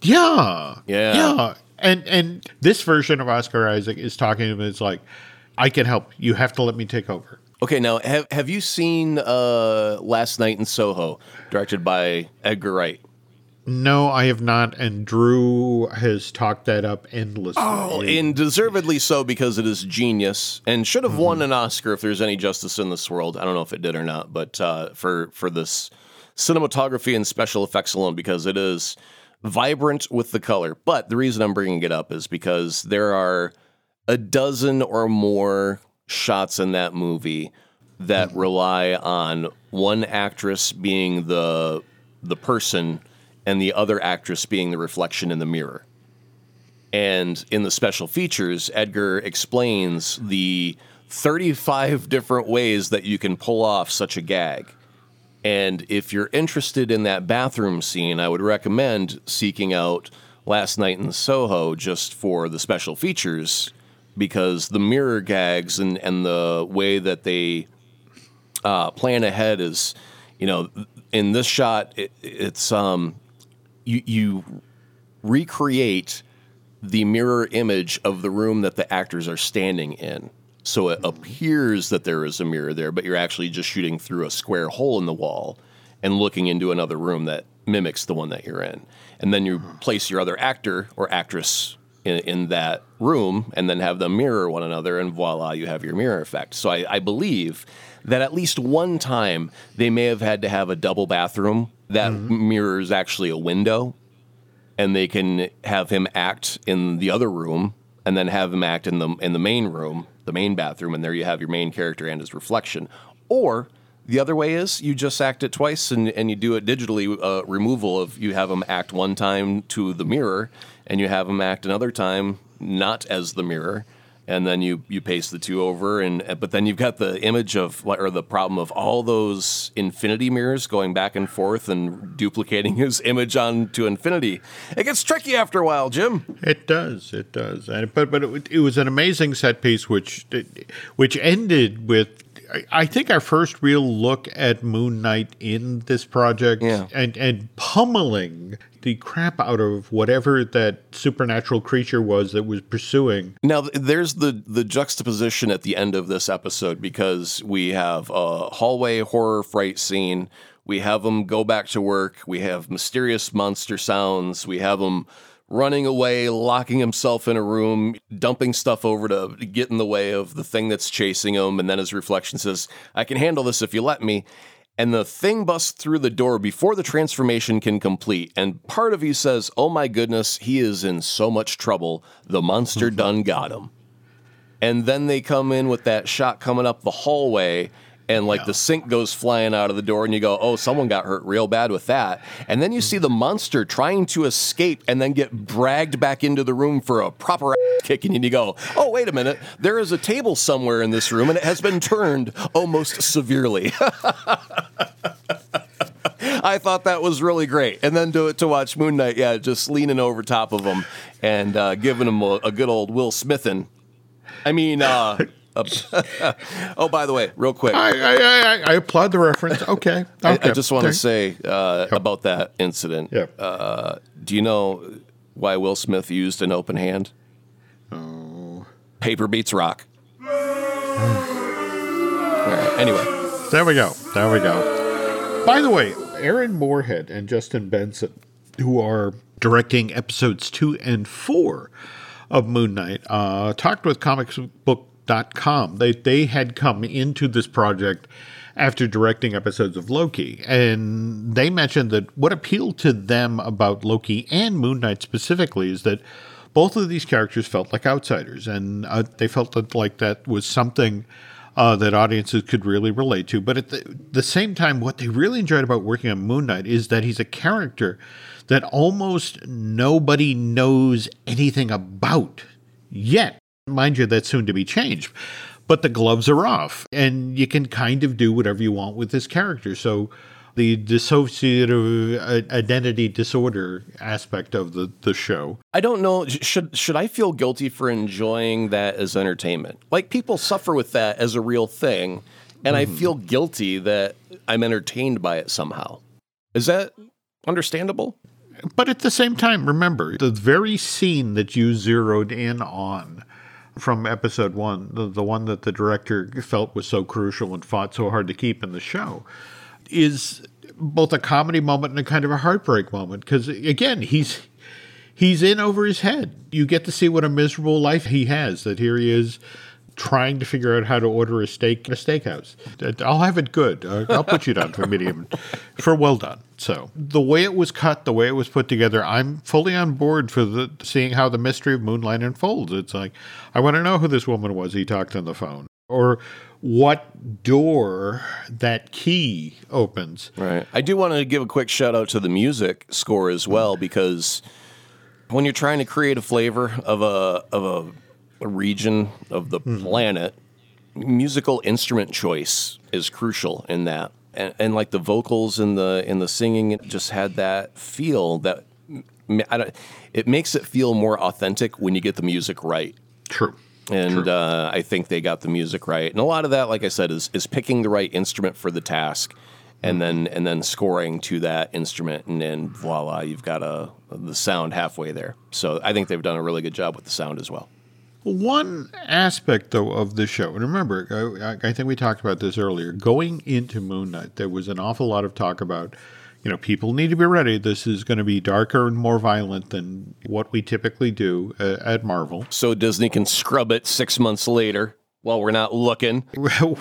yeah, Yeah. yeah. And and this version of Oscar Isaac is talking to him. It's like, I can help. You have to let me take over. Okay, now have have you seen uh, Last Night in Soho, directed by Edgar Wright? No, I have not. And Drew has talked that up endlessly. Oh, and deservedly so because it is genius and should have won an Oscar if there's any justice in this world. I don't know if it did or not, but uh, for for this cinematography and special effects alone, because it is vibrant with the color. But the reason I'm bringing it up is because there are a dozen or more shots in that movie that mm-hmm. rely on one actress being the the person and the other actress being the reflection in the mirror. And in the special features, Edgar explains the 35 different ways that you can pull off such a gag. And if you're interested in that bathroom scene, I would recommend seeking out Last Night in Soho just for the special features because the mirror gags and, and the way that they uh, plan ahead is, you know, in this shot, it, it's um, you you recreate the mirror image of the room that the actors are standing in. So it appears that there is a mirror there, but you're actually just shooting through a square hole in the wall and looking into another room that mimics the one that you're in. And then you place your other actor or actress in, in that room and then have them mirror one another, and voila, you have your mirror effect. So I, I believe that at least one time they may have had to have a double bathroom that mm-hmm. mirrors actually a window and they can have him act in the other room and then have him act in the in the main room, the main bathroom, and there you have your main character and his reflection. Or the other way is you just act it twice and, and you do it digitally, uh, removal of you have them act one time to the mirror and you have them act another time not as the mirror. And then you, you paste the two over, and but then you've got the image of or the problem of all those infinity mirrors going back and forth and duplicating his image onto infinity. It gets tricky after a while, Jim. It does, it does, and but but it, it was an amazing set piece, which which ended with I- think our first real look at Moon Knight in this project, Yeah. and and pummeling the crap out of whatever that supernatural creature was that was pursuing. Now there's the the juxtaposition at the end of this episode because we have a hallway horror fright scene. We have them go back to work. We have mysterious monster sounds. We have him running away, locking himself in a room, dumping stuff over to get in the way of the thing that's chasing him. And then his reflection says, I can handle this if you let me. And the thing busts through the door before the transformation can complete. And part of you says, Oh my goodness, he is in so much trouble. The monster mm-hmm. done got him. And then they come in with that shot coming up the hallway, and like the sink goes flying out of the door, and you go, Oh, someone got hurt real bad with that. And then you see the monster trying to escape and then get dragged back into the room for a proper ass kicking, and you go, Oh, wait a minute. There is a table somewhere in this room, and it has been turned almost severely. I thought that was really great. And then to, to watch Moon Knight, yeah, just leaning over top of him and uh, giving him a, a good old Will Smithin. I mean, uh, oh, by the way, real quick, I I, I, I applaud the reference. Okay, I, okay. I just want to say uh, about that incident. Yeah. Uh, do you know why Will Smith used an open hand? Oh. Paper beats rock. All right. Anyway, There we go. There we go. By the way, Aaron Moorhead and Justin Benson, who are directing episodes two and four of Moon Knight, uh, talked with comicbook.com. They, they had come into this project after directing episodes of Loki, and they mentioned that what appealed to them about Loki and Moon Knight specifically is that both of these characters felt like outsiders, and uh, they felt that like that was something uh, that audiences could really relate to. But at the, the same time, what they really enjoyed about working on Moon Knight is that he's a character that almost nobody knows anything about. Yet Mind you, that's soon to be changed. But the gloves are off, and you can kind of do whatever you want with this character. So the dissociative uh, identity disorder aspect of the, the show. I don't know. Should should I feel guilty for enjoying that as entertainment? Like people suffer with that as a real thing, and mm-hmm. I feel guilty that I'm entertained by it somehow. Is that understandable? But at the same time, remember the very scene that you zeroed in on from episode one, the, the one that the director felt was so crucial and fought so hard to keep in the show, is both a comedy moment and a kind of a heartbreak moment. Because again, he's he's in over his head. You get to see what a miserable life he has. That here he is trying to figure out how to order a steak in a steakhouse. Uh, I'll have it good. Uh, I'll put you down for medium, for well done. So the way it was cut, the way it was put together, I'm fully on board for the seeing how the mystery of Moon Knight unfolds. It's like I want to know who this woman was he talked on the phone, or what door that key opens. Right. I do want to give a quick shout out to the music score as well because when you're trying to create a flavor of a of a a region of the mm-hmm. planet, musical instrument choice is crucial in that. And, and, like the vocals and the in the singing, it just had that feel that it makes it feel more authentic when you get the music right. True. And uh, I think they got the music right, and a lot of that, like I said, is is picking the right instrument for the task, and mm-hmm. then and then scoring to that instrument, and then voila, you've got a the sound halfway there. So I think they've done a really good job with the sound as well. One aspect, though, of the show, and remember, I, I, think we talked about this earlier. Going into Moon Knight, there was an awful lot of talk about, you know, people need to be ready. This is going to be darker and more violent than what we typically do uh, at Marvel. So Disney can scrub it six months later while we're not looking.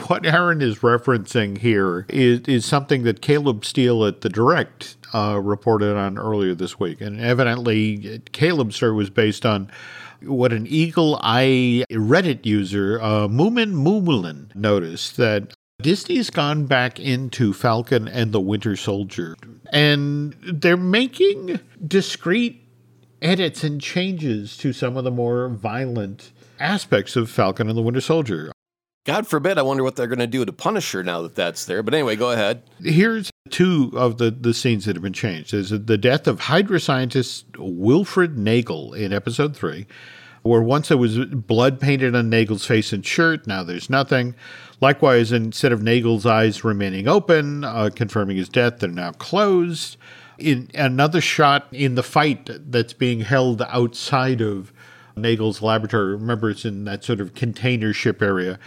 what Aaron is referencing here is, is something that Caleb Steele at the Direct uh, reported on earlier this week. And evidently, Caleb's story was based on what an eagle eye Reddit user, uh, Moomin Moomlin, noticed that Disney's gone back into Falcon and the Winter Soldier, and they're making discrete edits and changes to some of the more violent aspects of Falcon and the Winter Soldier. God forbid, I wonder what they're going to do to Punisher now that that's there. But anyway, go ahead. Here's two of the, the scenes that have been changed. There's the death of Hydra scientist Wilfred Nagel in episode three, where once there was blood painted on Nagel's face and shirt, now there's nothing. Likewise, instead of Nagel's eyes remaining open, uh, confirming his death, they're now closed. In another shot in the fight that's being held outside of Nagel's laboratory, remember it's in that sort of container ship area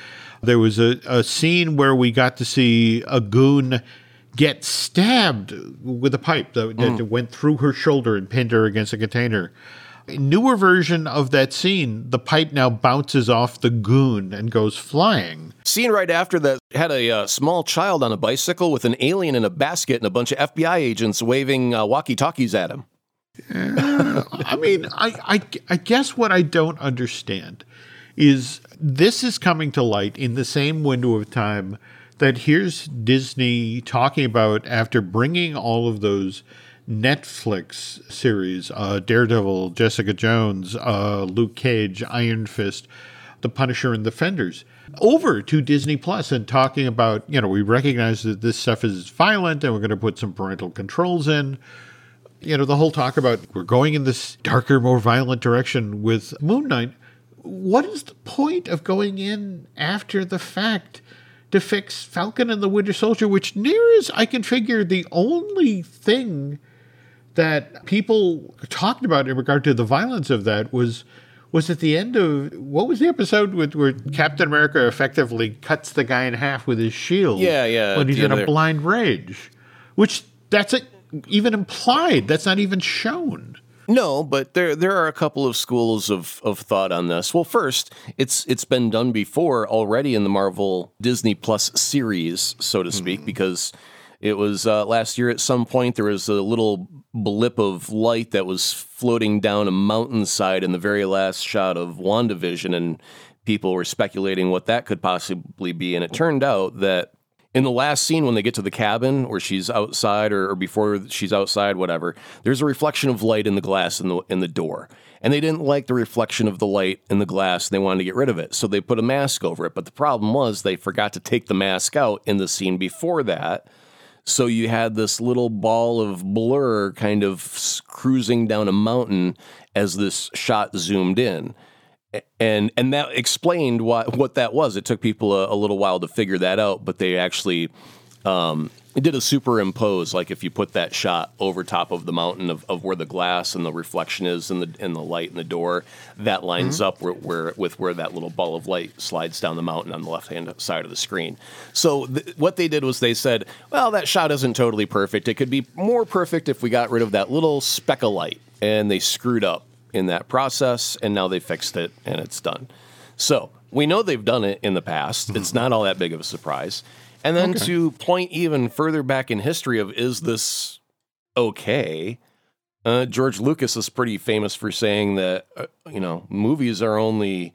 there was a, a scene where we got to see a goon get stabbed with a pipe that, that mm. went through her shoulder and pinned her against a container. A newer version of that scene, the pipe now bounces off the goon and goes flying. Scene right after that had a uh, small child on a bicycle with an alien in a basket and a bunch of FBI agents waving uh, walkie talkies at him. Uh, I mean, I, I, I guess what I don't understand is this is coming to light in the same window of time that here's Disney talking about after bringing all of those Netflix series, uh, Daredevil, Jessica Jones, uh, Luke Cage, Iron Fist, The Punisher, and The Defenders over to Disney Plus and talking about, you know, we recognize that this stuff is violent and we're going to put some parental controls in. You know, the whole talk about we're going in this darker, more violent direction with Moon Knight what is the point of going in after the fact to fix Falcon and the Winter Soldier, which, near as I can figure, the only thing that people talked about in regard to the violence of that was was at the end of what was the episode with where Captain America effectively cuts the guy in half with his shield? Yeah, yeah. When he's in a blind rage, which that's a, even implied. That's not even shown. No, but there there are a couple of schools of, of thought on this. Well, first, it's it's been done before already in the Marvel Disney Plus series, so to speak, mm. because it was uh, last year at some point there was a little blip of light that was floating down a mountainside in the very last shot of WandaVision, and people were speculating what that could possibly be, and it turned out that in the last scene when they get to the cabin where she's outside or, or before she's outside, whatever, there's a reflection of light in the glass in the in the door. And they didn't like the reflection of the light in the glass and they wanted to get rid of it. So they put a mask over it. But the problem was they forgot to take the mask out in the scene before that. So you had this little ball of blur kind of cruising down a mountain as this shot zoomed in and and that explained what what that was. It took people a, a little while to figure that out, but they actually um, did a superimpose. Like if you put that shot over top of the mountain of, of where the glass and the reflection is, and the and the light in the door, that lines mm-hmm. up where, where, with where that little ball of light slides down the mountain on the left hand side of the screen. So th- what they did was they said, well, that shot isn't totally perfect. It could be more perfect if we got rid of that little speck of light, and they screwed up in that process, and now they fixed it and it's done. So we know they've done it in the past. It's not all that big of a surprise. And then okay. to point even further back in history of is this okay? Uh, George Lucas is pretty famous for saying that uh, you know movies are only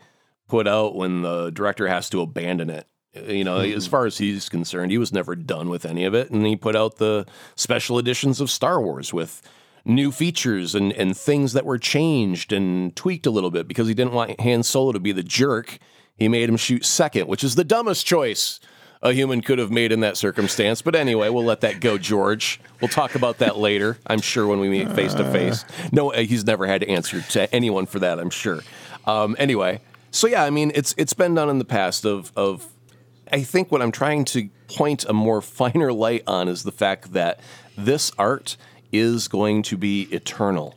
put out when the director has to abandon it. You know, mm-hmm. as far as he's concerned, he was never done with any of it, and he put out the special editions of Star Wars with new features and, and things that were changed and tweaked a little bit because he didn't want Han Solo to be the jerk. He made him shoot second, which is the dumbest choice a human could have made in that circumstance. But anyway, we'll let that go, George. We'll talk about that later, I'm sure, when we meet face to face. No, uh, he's never had to answer to anyone for that, I'm sure. Um, anyway, so yeah, I mean, it's it's been done in the past of of I think what I'm trying to point a more finer light on is the fact that this art is going to be eternal.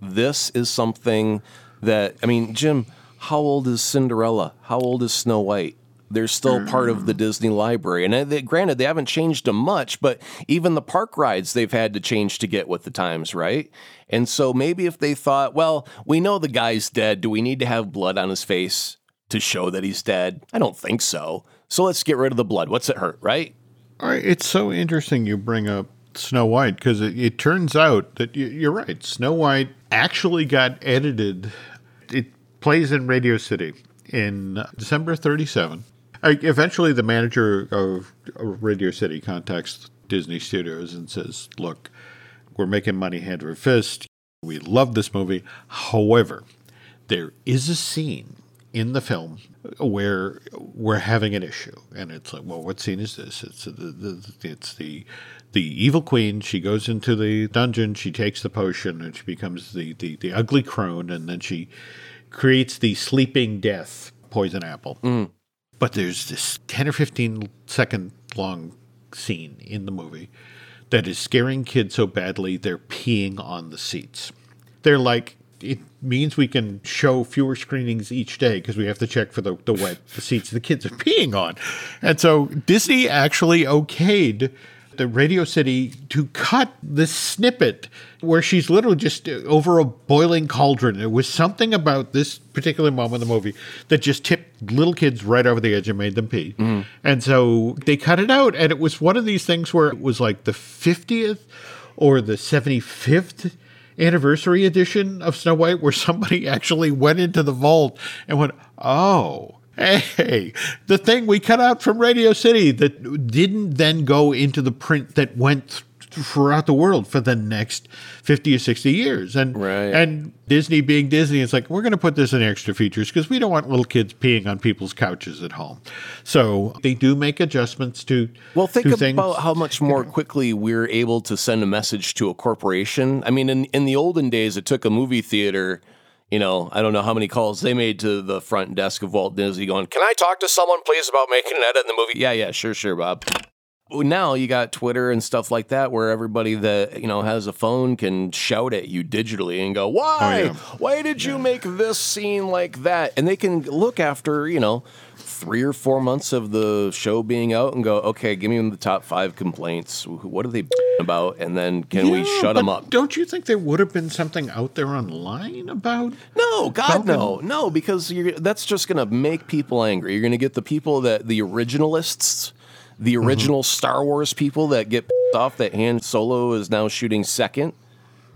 This is something that, I mean, Jim, how old is Cinderella? How old is Snow White? They're still part of the mm. Disney library. And they, granted, they haven't changed them much, but even the park rides they've had to change to get with the times, right? And so maybe if they thought, well, we know the guy's dead, do we need to have blood on his face to show that he's dead? I don't think so. So let's get rid of the blood. What's it hurt, right? It's so interesting you bring up Snow White because it, it, turns out that you, are right. Snow White actually got edited. It plays in Radio City in December 37. I, eventually, the manager of Radio City contacts Disney Studios and says, Look, we're making money hand over fist. We love this movie. However, there is a scene in the film where we're having an issue, and it's like, well, what scene is this? It's the, the it's the the evil queen. She goes into the dungeon, she takes the potion, and she becomes the the, the ugly crone, and then she creates the sleeping death poison apple. Mm. But there's this ten or fifteen second long scene in the movie that is scaring kids so badly they're peeing on the seats. They're like it means we can show fewer screenings each day because we have to check for the, the wet the seats the kids are peeing on. And so Disney actually okayed the Radio City to cut this snippet where she's literally just over a boiling cauldron. It was something about this particular moment in the movie that just tipped little kids right over the edge and made them pee. Mm. And so they cut it out. And it was one of these things where it was like the 50th or the 75th anniversary edition of Snow White where somebody actually went into the vault and went, oh, hey, the thing we cut out from Radio City that didn't then go into the print that went throughout the world for the next 50 or 60 years. And right. and Disney being Disney, it's like, we're going to put this in extra features because we don't want little kids peeing on people's couches at home. So they do make adjustments to Well, think about things. how much more quickly we're able to send a message to a corporation. I mean, in, in the olden days, it took a movie theater you know, I don't know how many calls they made to the front desk of Walt Disney going, Can I talk to someone, please, about making an edit in the movie? Yeah, yeah, sure, sure, Bob now you got Twitter and stuff like that where everybody that you know has a phone can shout at you digitally and go, "Why? Oh, yeah. Why did you make this scene like that?" And they can look after you know three or four months of the show being out and go, "Okay, give me the top five complaints. What are they about?" And then can yeah, we shut them up? Don't you think there would have been something out there online about? No, God, Falcon? no, no, because that's just going to make people angry. You're going to get the people that the originalists the mm-hmm. original mm-hmm. Star Wars people that get off that Han Solo is now shooting second.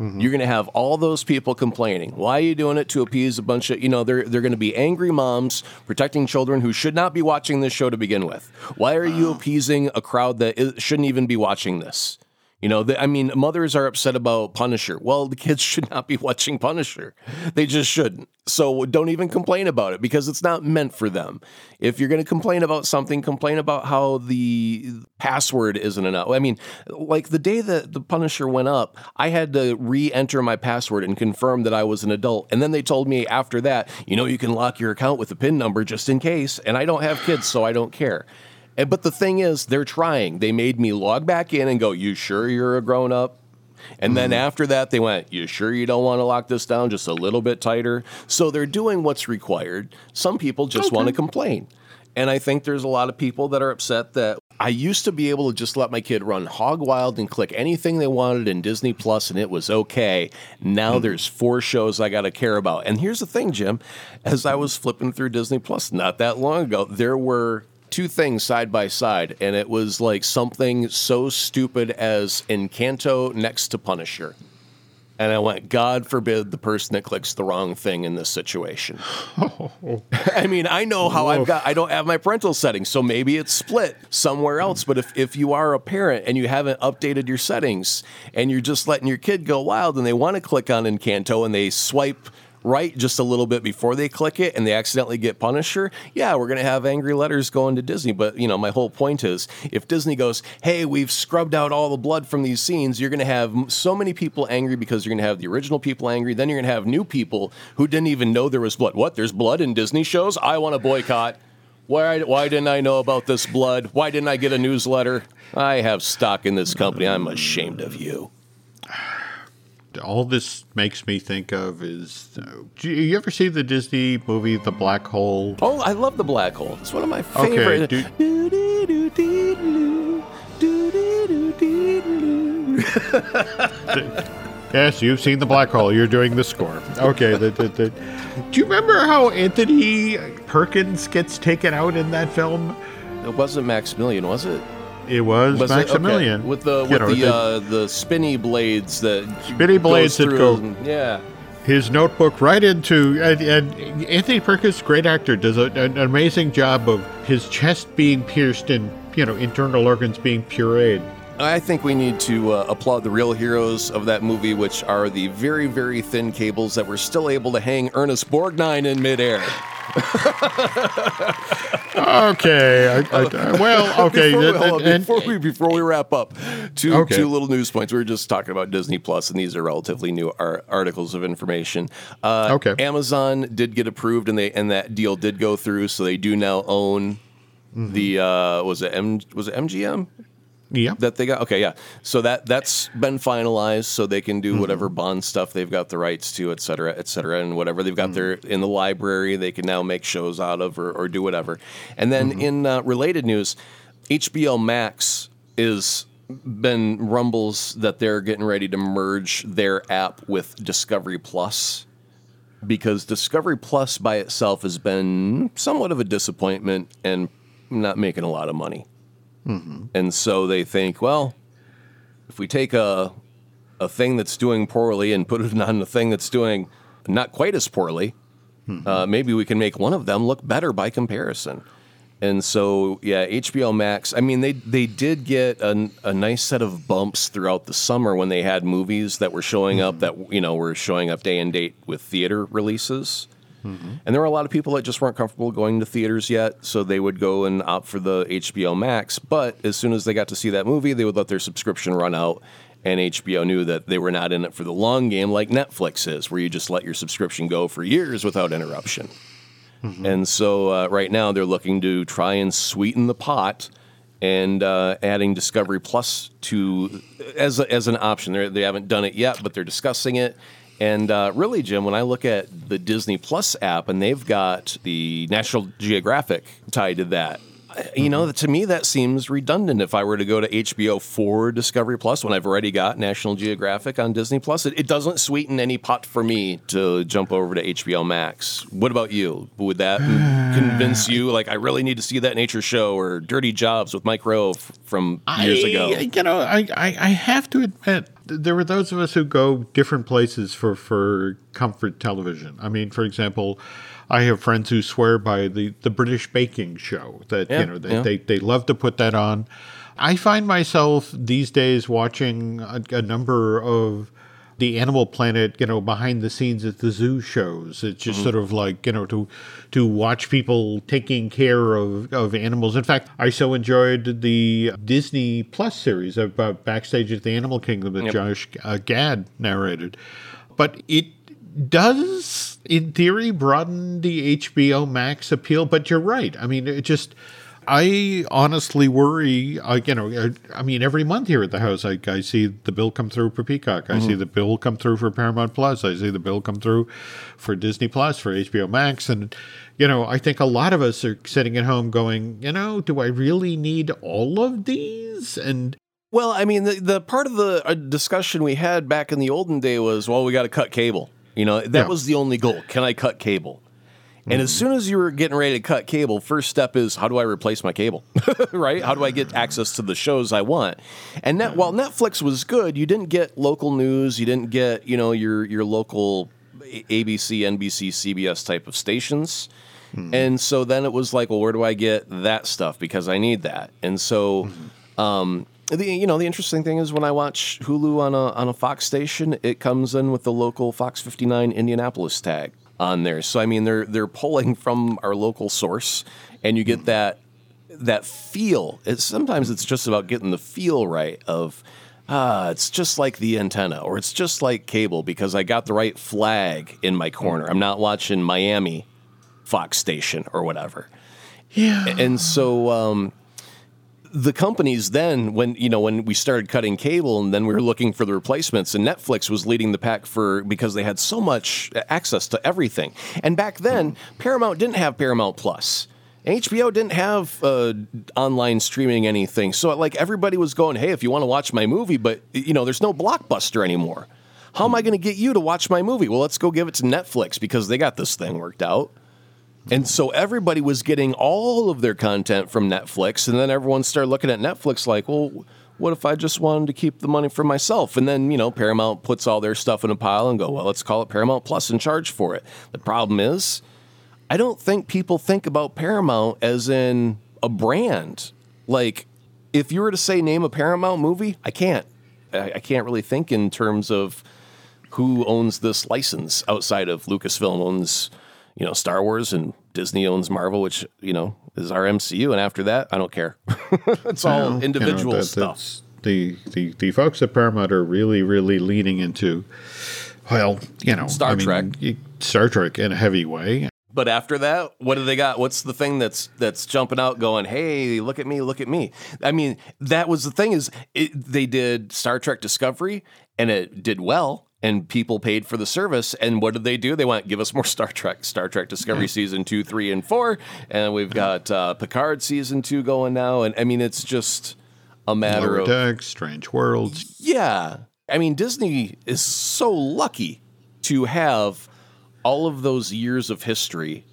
Mm-hmm. You're going to have all those people complaining. Why are you doing it to appease a bunch of, you know, they're, they're going to be angry moms protecting children who should not be watching this show to begin with. Why are you uh-huh. appeasing a crowd that shouldn't even be watching this? You know, the, I mean, mothers are upset about Punisher. Well, the kids should not be watching Punisher. They just shouldn't. So don't even complain about it because it's not meant for them. If you're going to complain about something, complain about how the password isn't enough. I mean, like the day that the Punisher went up, I had to re enter my password and confirm that I was an adult. And then they told me after that, you know, you can lock your account with a PIN number just in case. And I don't have kids, so I don't care. And, but the thing is, they're trying. They made me log back in and go, You sure you're a grown up? And then mm-hmm. after that, they went, You sure you don't want to lock this down just a little bit tighter? So they're doing what's required. Some people just want to complain. And I think there's a lot of people that are upset that I used to be able to just let my kid run hog wild and click anything they wanted in Disney Plus and it was okay. Now mm-hmm. there's four shows I got to care about. And here's the thing, Jim, as I was flipping through Disney Plus not that long ago, there were two things side by side and it was like something so stupid as Encanto next to Punisher. And I went, God forbid the person that clicks the wrong thing in this situation. I mean, I know how I've got, I don't have my parental settings, so maybe it's split somewhere else. But if, if you are a parent and you haven't updated your settings and you're just letting your kid go wild and they want to click on Encanto and they swipe right just a little bit before they click it and they accidentally get Punisher, yeah, we're going to have angry letters going to Disney. But, you know, my whole point is if Disney goes, hey, we've scrubbed out all the blood from these scenes, you're going to have so many people angry because you're going to have the original people angry. Then you're going to have new people who didn't even know there was blood. What? There's blood in Disney shows? I want to boycott. Why, why didn't I know about this blood? Why didn't I get a newsletter? I have stock in this company. I'm ashamed of you. All this makes me think of is uh, do you ever see the Disney movie The Black Hole? Oh, I love the black hole. It's one of my favorite. do- do-do-do-dee-doo. Yes, you've seen The Black Hole. You're doing the score. Okay. The, the, the, do you remember how Anthony Perkins gets taken out in that film? It wasn't Maximilian, was it? It was, Was it? Okay. Maximilian with the You with know, the uh, the spinny blades that Spinny blades that go- and- yeah. his notebook right into and, and Anthony Perkins, great actor, does a, an amazing job of his chest being pierced and you know internal organs being pureed. I think we need to uh, applaud the real heroes of that movie, which are the very, very thin cables that were still able to hang Ernest Borgnine in midair. Okay, I, I, well, okay, before, we, on, and- before, we, before we wrap up, two, Okay. two little news points. We were just talking about Disney Plus, and these are relatively new ar- articles of information. Uh, Okay. Amazon did get approved, and they and that deal did go through, so they do now own Mm-hmm. the uh, was it M was it MGM yeah, that they got okay yeah so that that's been finalized so they can Mm-hmm. do whatever bond stuff they've got the rights to et cetera et cetera and whatever they've got there Mm-hmm. in the library they can now make shows out of or, or do whatever and then Mm-hmm. in uh, related news hbo max is been rumbles that they're getting ready to merge their app with discovery plus because discovery plus by itself has been somewhat of a disappointment and not making a lot of money Mm-hmm. and so they think, well, if we take a a thing that's doing poorly and put it on a thing that's doing not quite as poorly, mm-hmm. uh, maybe we can make one of them look better by comparison. And so, yeah, HBO Max. I mean, they they did get a, a nice set of bumps throughout the summer when they had movies that were showing up mm-hmm. that you know were showing up day and date with theater releases. And there were a lot of people that just weren't comfortable going to theaters yet, so they would go and opt for the HBO Max. But as soon as they got to see that movie, they would let their subscription run out. And HBO knew that they were not in it for the long game like Netflix is, where you just let your subscription go for years without interruption. And so uh, right now they're looking to try and sweeten the pot and uh, adding Discovery Plus to as a, as an option. They're, they haven't done it yet, but they're discussing it. And uh, really, Jim, when I look at the Disney Plus app and they've got the National Geographic tied to that, you know, to me that seems redundant. If I were to go to HBO for Discovery Plus when I've already got National Geographic on Disney Plus, it, it doesn't sweeten any pot for me to jump over to HBO Max. What about you? Would that convince you? Like, I really need to see that nature show or Dirty Jobs with Mike Rowe f- from years I, ago. You know, I, I, I have to admit, there were those of us who go different places for for comfort television. I mean, for example, I have friends who swear by the the British baking show that Yeah, you know they, yeah. they they love to put that on. I find myself these days watching a, a number of the Animal Planet, you know, behind the scenes at the zoo shows. It's just sort of like you know to to watch people taking care of, of animals. In fact, I so enjoyed the Disney Plus series about backstage at the Animal Kingdom that Josh uh, Gad narrated, but it does in theory broaden the HBO Max appeal. But you're right. I mean, it just. I honestly worry. Uh, you know, uh, I mean, every month here at the house, I, I see the bill come through for Peacock. I see the bill come through for Paramount Plus. I see the bill come through for Disney Plus, for HBO Max, and you know, I think a lot of us are sitting at home going, you know, do I really need all of these? And Well, I mean, the, the part of the uh, discussion we had back in the olden day was, well, we got to cut cable. You know, that Yeah. was the only goal. Can I cut cable? And as soon as you were getting ready to cut cable, first step is how do I replace my cable? right? How do I get access to the shows I want? And net, while Netflix was good, you didn't get local news, you didn't get, you know, your your local ABC, NBC, CBS type of stations. And so then it was like, well, where do I get that stuff because I need that. And so um, the you know the interesting thing is when I watch Hulu on a on a Fox station, it comes in with the local Fox 59 Indianapolis tag on there. So I mean they're they're pulling from our local source, and you get that that feel. It's sometimes it's just about getting the feel right of. Ah, it's just like the antenna, or it's just like cable because I got the right flag in my corner. I'm not watching Miami Fox station or whatever. yeah, And so um, the companies then, when you know, when we started cutting cable, and then we were looking for the replacements, and Netflix was leading the pack for because they had so much access to everything. And back then, Paramount didn't have Paramount Plus. HBO didn't have uh, online streaming anything, so like everybody was going, "Hey, if you want to watch my movie, but you know, there's no blockbuster anymore. How am I going to get you to watch my movie? Well, let's go give it to Netflix because they got this thing worked out." And so everybody was getting all of their content from Netflix. And then everyone started looking at Netflix like, well, what if I just wanted to keep the money for myself? And then, you know, Paramount puts all their stuff in a pile and go, well, let's call it Paramount Plus and charge for it. The problem is, I don't think people think about Paramount as in a brand. Like, if you were to say name a Paramount movie, I can't. I, I can't really think in terms of who owns this license outside of Lucasfilm owns, you know, Star Wars and Disney owns Marvel, which, you know, is our MCU. And after that, I don't care. it's all Well, you know, individual that- stuff. The, the the folks at Paramount are really really leaning into, well, you know, Star I Trek. y- Star Trek in a heavy way. But after that, what do they got? What's the thing that's that's jumping out, going, "Hey, look at me, look at me"? I mean, that was the thing is it, they did Star Trek Discovery, and it did well, and people paid for the service. And what did they do? They went, "Give us more Star Trek, Star Trek Discovery season two, three, and four, and we've got uh, Picard season two going now." And I mean, it's just a matter Lower of Decks, Strange Worlds. yeah. I mean, Disney is so lucky to have all of those years of history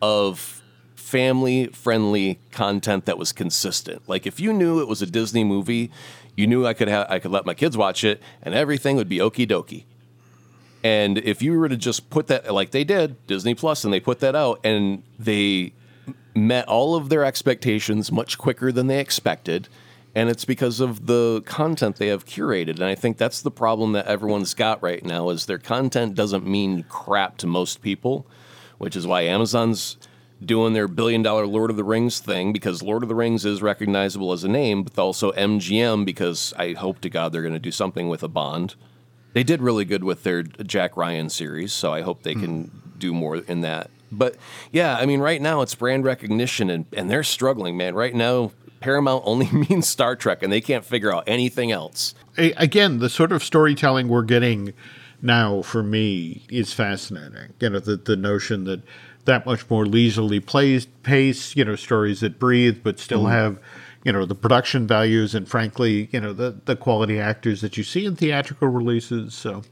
of family friendly content that was consistent. Like if you knew it was a Disney movie, you knew I could have I could let my kids watch it and everything would be okie dokie. And if you were to just put that like they did, Disney Plus, and they put that out and they met all of their expectations much quicker than they expected. And it's because of the content they have curated. And I think that's the problem that everyone's got right now is their content doesn't mean crap to most people, which is why Amazon's doing their billion dollar Lord of the Rings thing because Lord of the Rings is recognizable as a name, but also MGM because I hope to God they're going to do something with a Bond. They did really good with their Jack Ryan series, so I hope they can hmm. do more in that. But yeah, I mean, right now it's brand recognition, and, and they're struggling, man. Right now, Paramount only means Star Trek, and they can't figure out anything else. Again, the sort of storytelling we're getting now for me is fascinating. You know, the, the notion that that much more leisurely plays pace, you know, stories that breathe but still have, you know, the production values and frankly, you know, the, the quality actors that you see in theatrical releases. So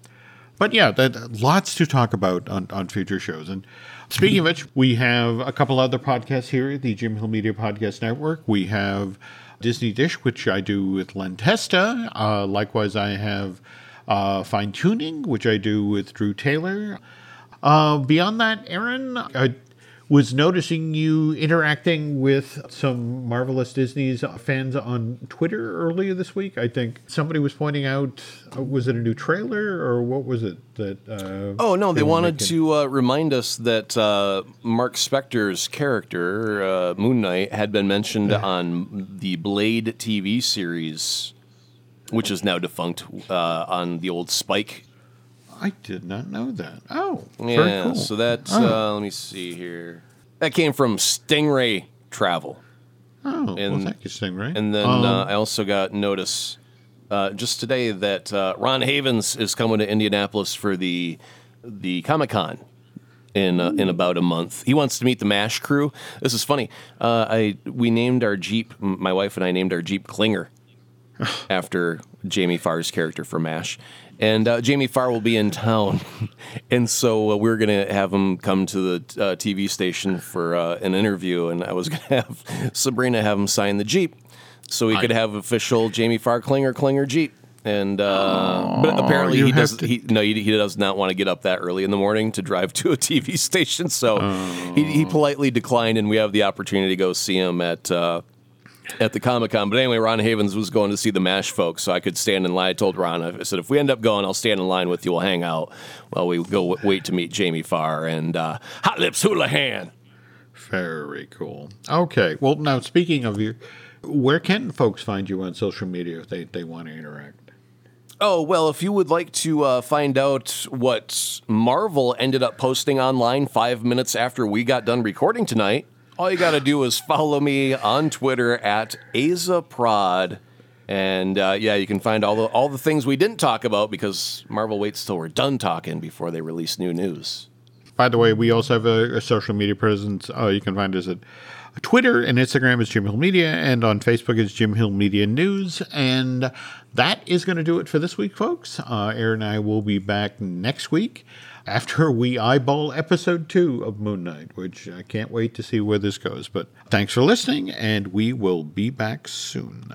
but yeah, that, lots to talk about on, on future shows. And speaking of which, we have a couple other podcasts here, the Jim Hill Media Podcast Network. We have Disney Dish, which I do with Len Testa. Uh, likewise, I have uh, fine tuning, which I do with Drew Taylor. Uh, beyond that, Aaron, I was noticing you interacting with some marvelous Disney's fans on Twitter earlier this week. I think somebody was pointing out, uh, was it a new trailer or what was it that? Uh, Oh no, they were wanted to uh, remind us that uh, Marc Spector's character uh, Moon Knight had been mentioned on the Blade TV series, which is now defunct uh, on the old Spike. I did not know that. Oh, Yeah, cool. so that's Oh. uh, let me see here. That came from Stingray Travel. oh, well, and- thank you, Stingray. And then Um, uh, I also got notice uh, just today that uh, Ron Havens is coming to Indianapolis for the the Comic Con in uh, in about a month. He wants to meet the Mash crew. This is funny. Uh, I we named our Jeep. m- My wife and I named our Jeep Klinger after Jamie Farr's character from Mash. And uh, Jamie Farr will be in town, and so uh, we're gonna have him come to the uh, TV station for uh, an interview. And I was gonna have Sabrina have him sign the Jeep, so he could have official Jamie Farr Klinger Klinger Jeep. And uh, but apparently he does to- he no he, he does not want to get up that early in the morning to drive to a TV station. So he, he politely declined, and we have the opportunity to go see him at. At the Comic Con. But anyway, Ron Havens was going to see the MASH folks, so I could stand in line. I told Ron, I said, if we end up going, I'll stand in line with you. We'll hang out while we go w- wait to meet Jamie Farr and uh, Hot Lips Houlihan. Very cool. Okay. Well, now speaking of you, where can folks find you on social media if they, they want to interact? Oh, well, if you would like to uh, find out what Marvel ended up posting online five minutes after we got done recording tonight, all you got to do is follow me on Twitter at AzaProd. And uh, yeah, you can find all the all the things we didn't talk about because Marvel waits till we're done talking before they release new news. By the way, we also have a, a social media presence. Uh, you can find us at Twitter and Instagram is Jim Hill Media, and on Facebook is Jim Hill Media News. And that is going to do it for this week, folks. Uh, Aaron and I will be back next week after we eyeball episode two of Moon Knight, which I can't wait to see where this goes. But thanks for listening, and we will be back soon.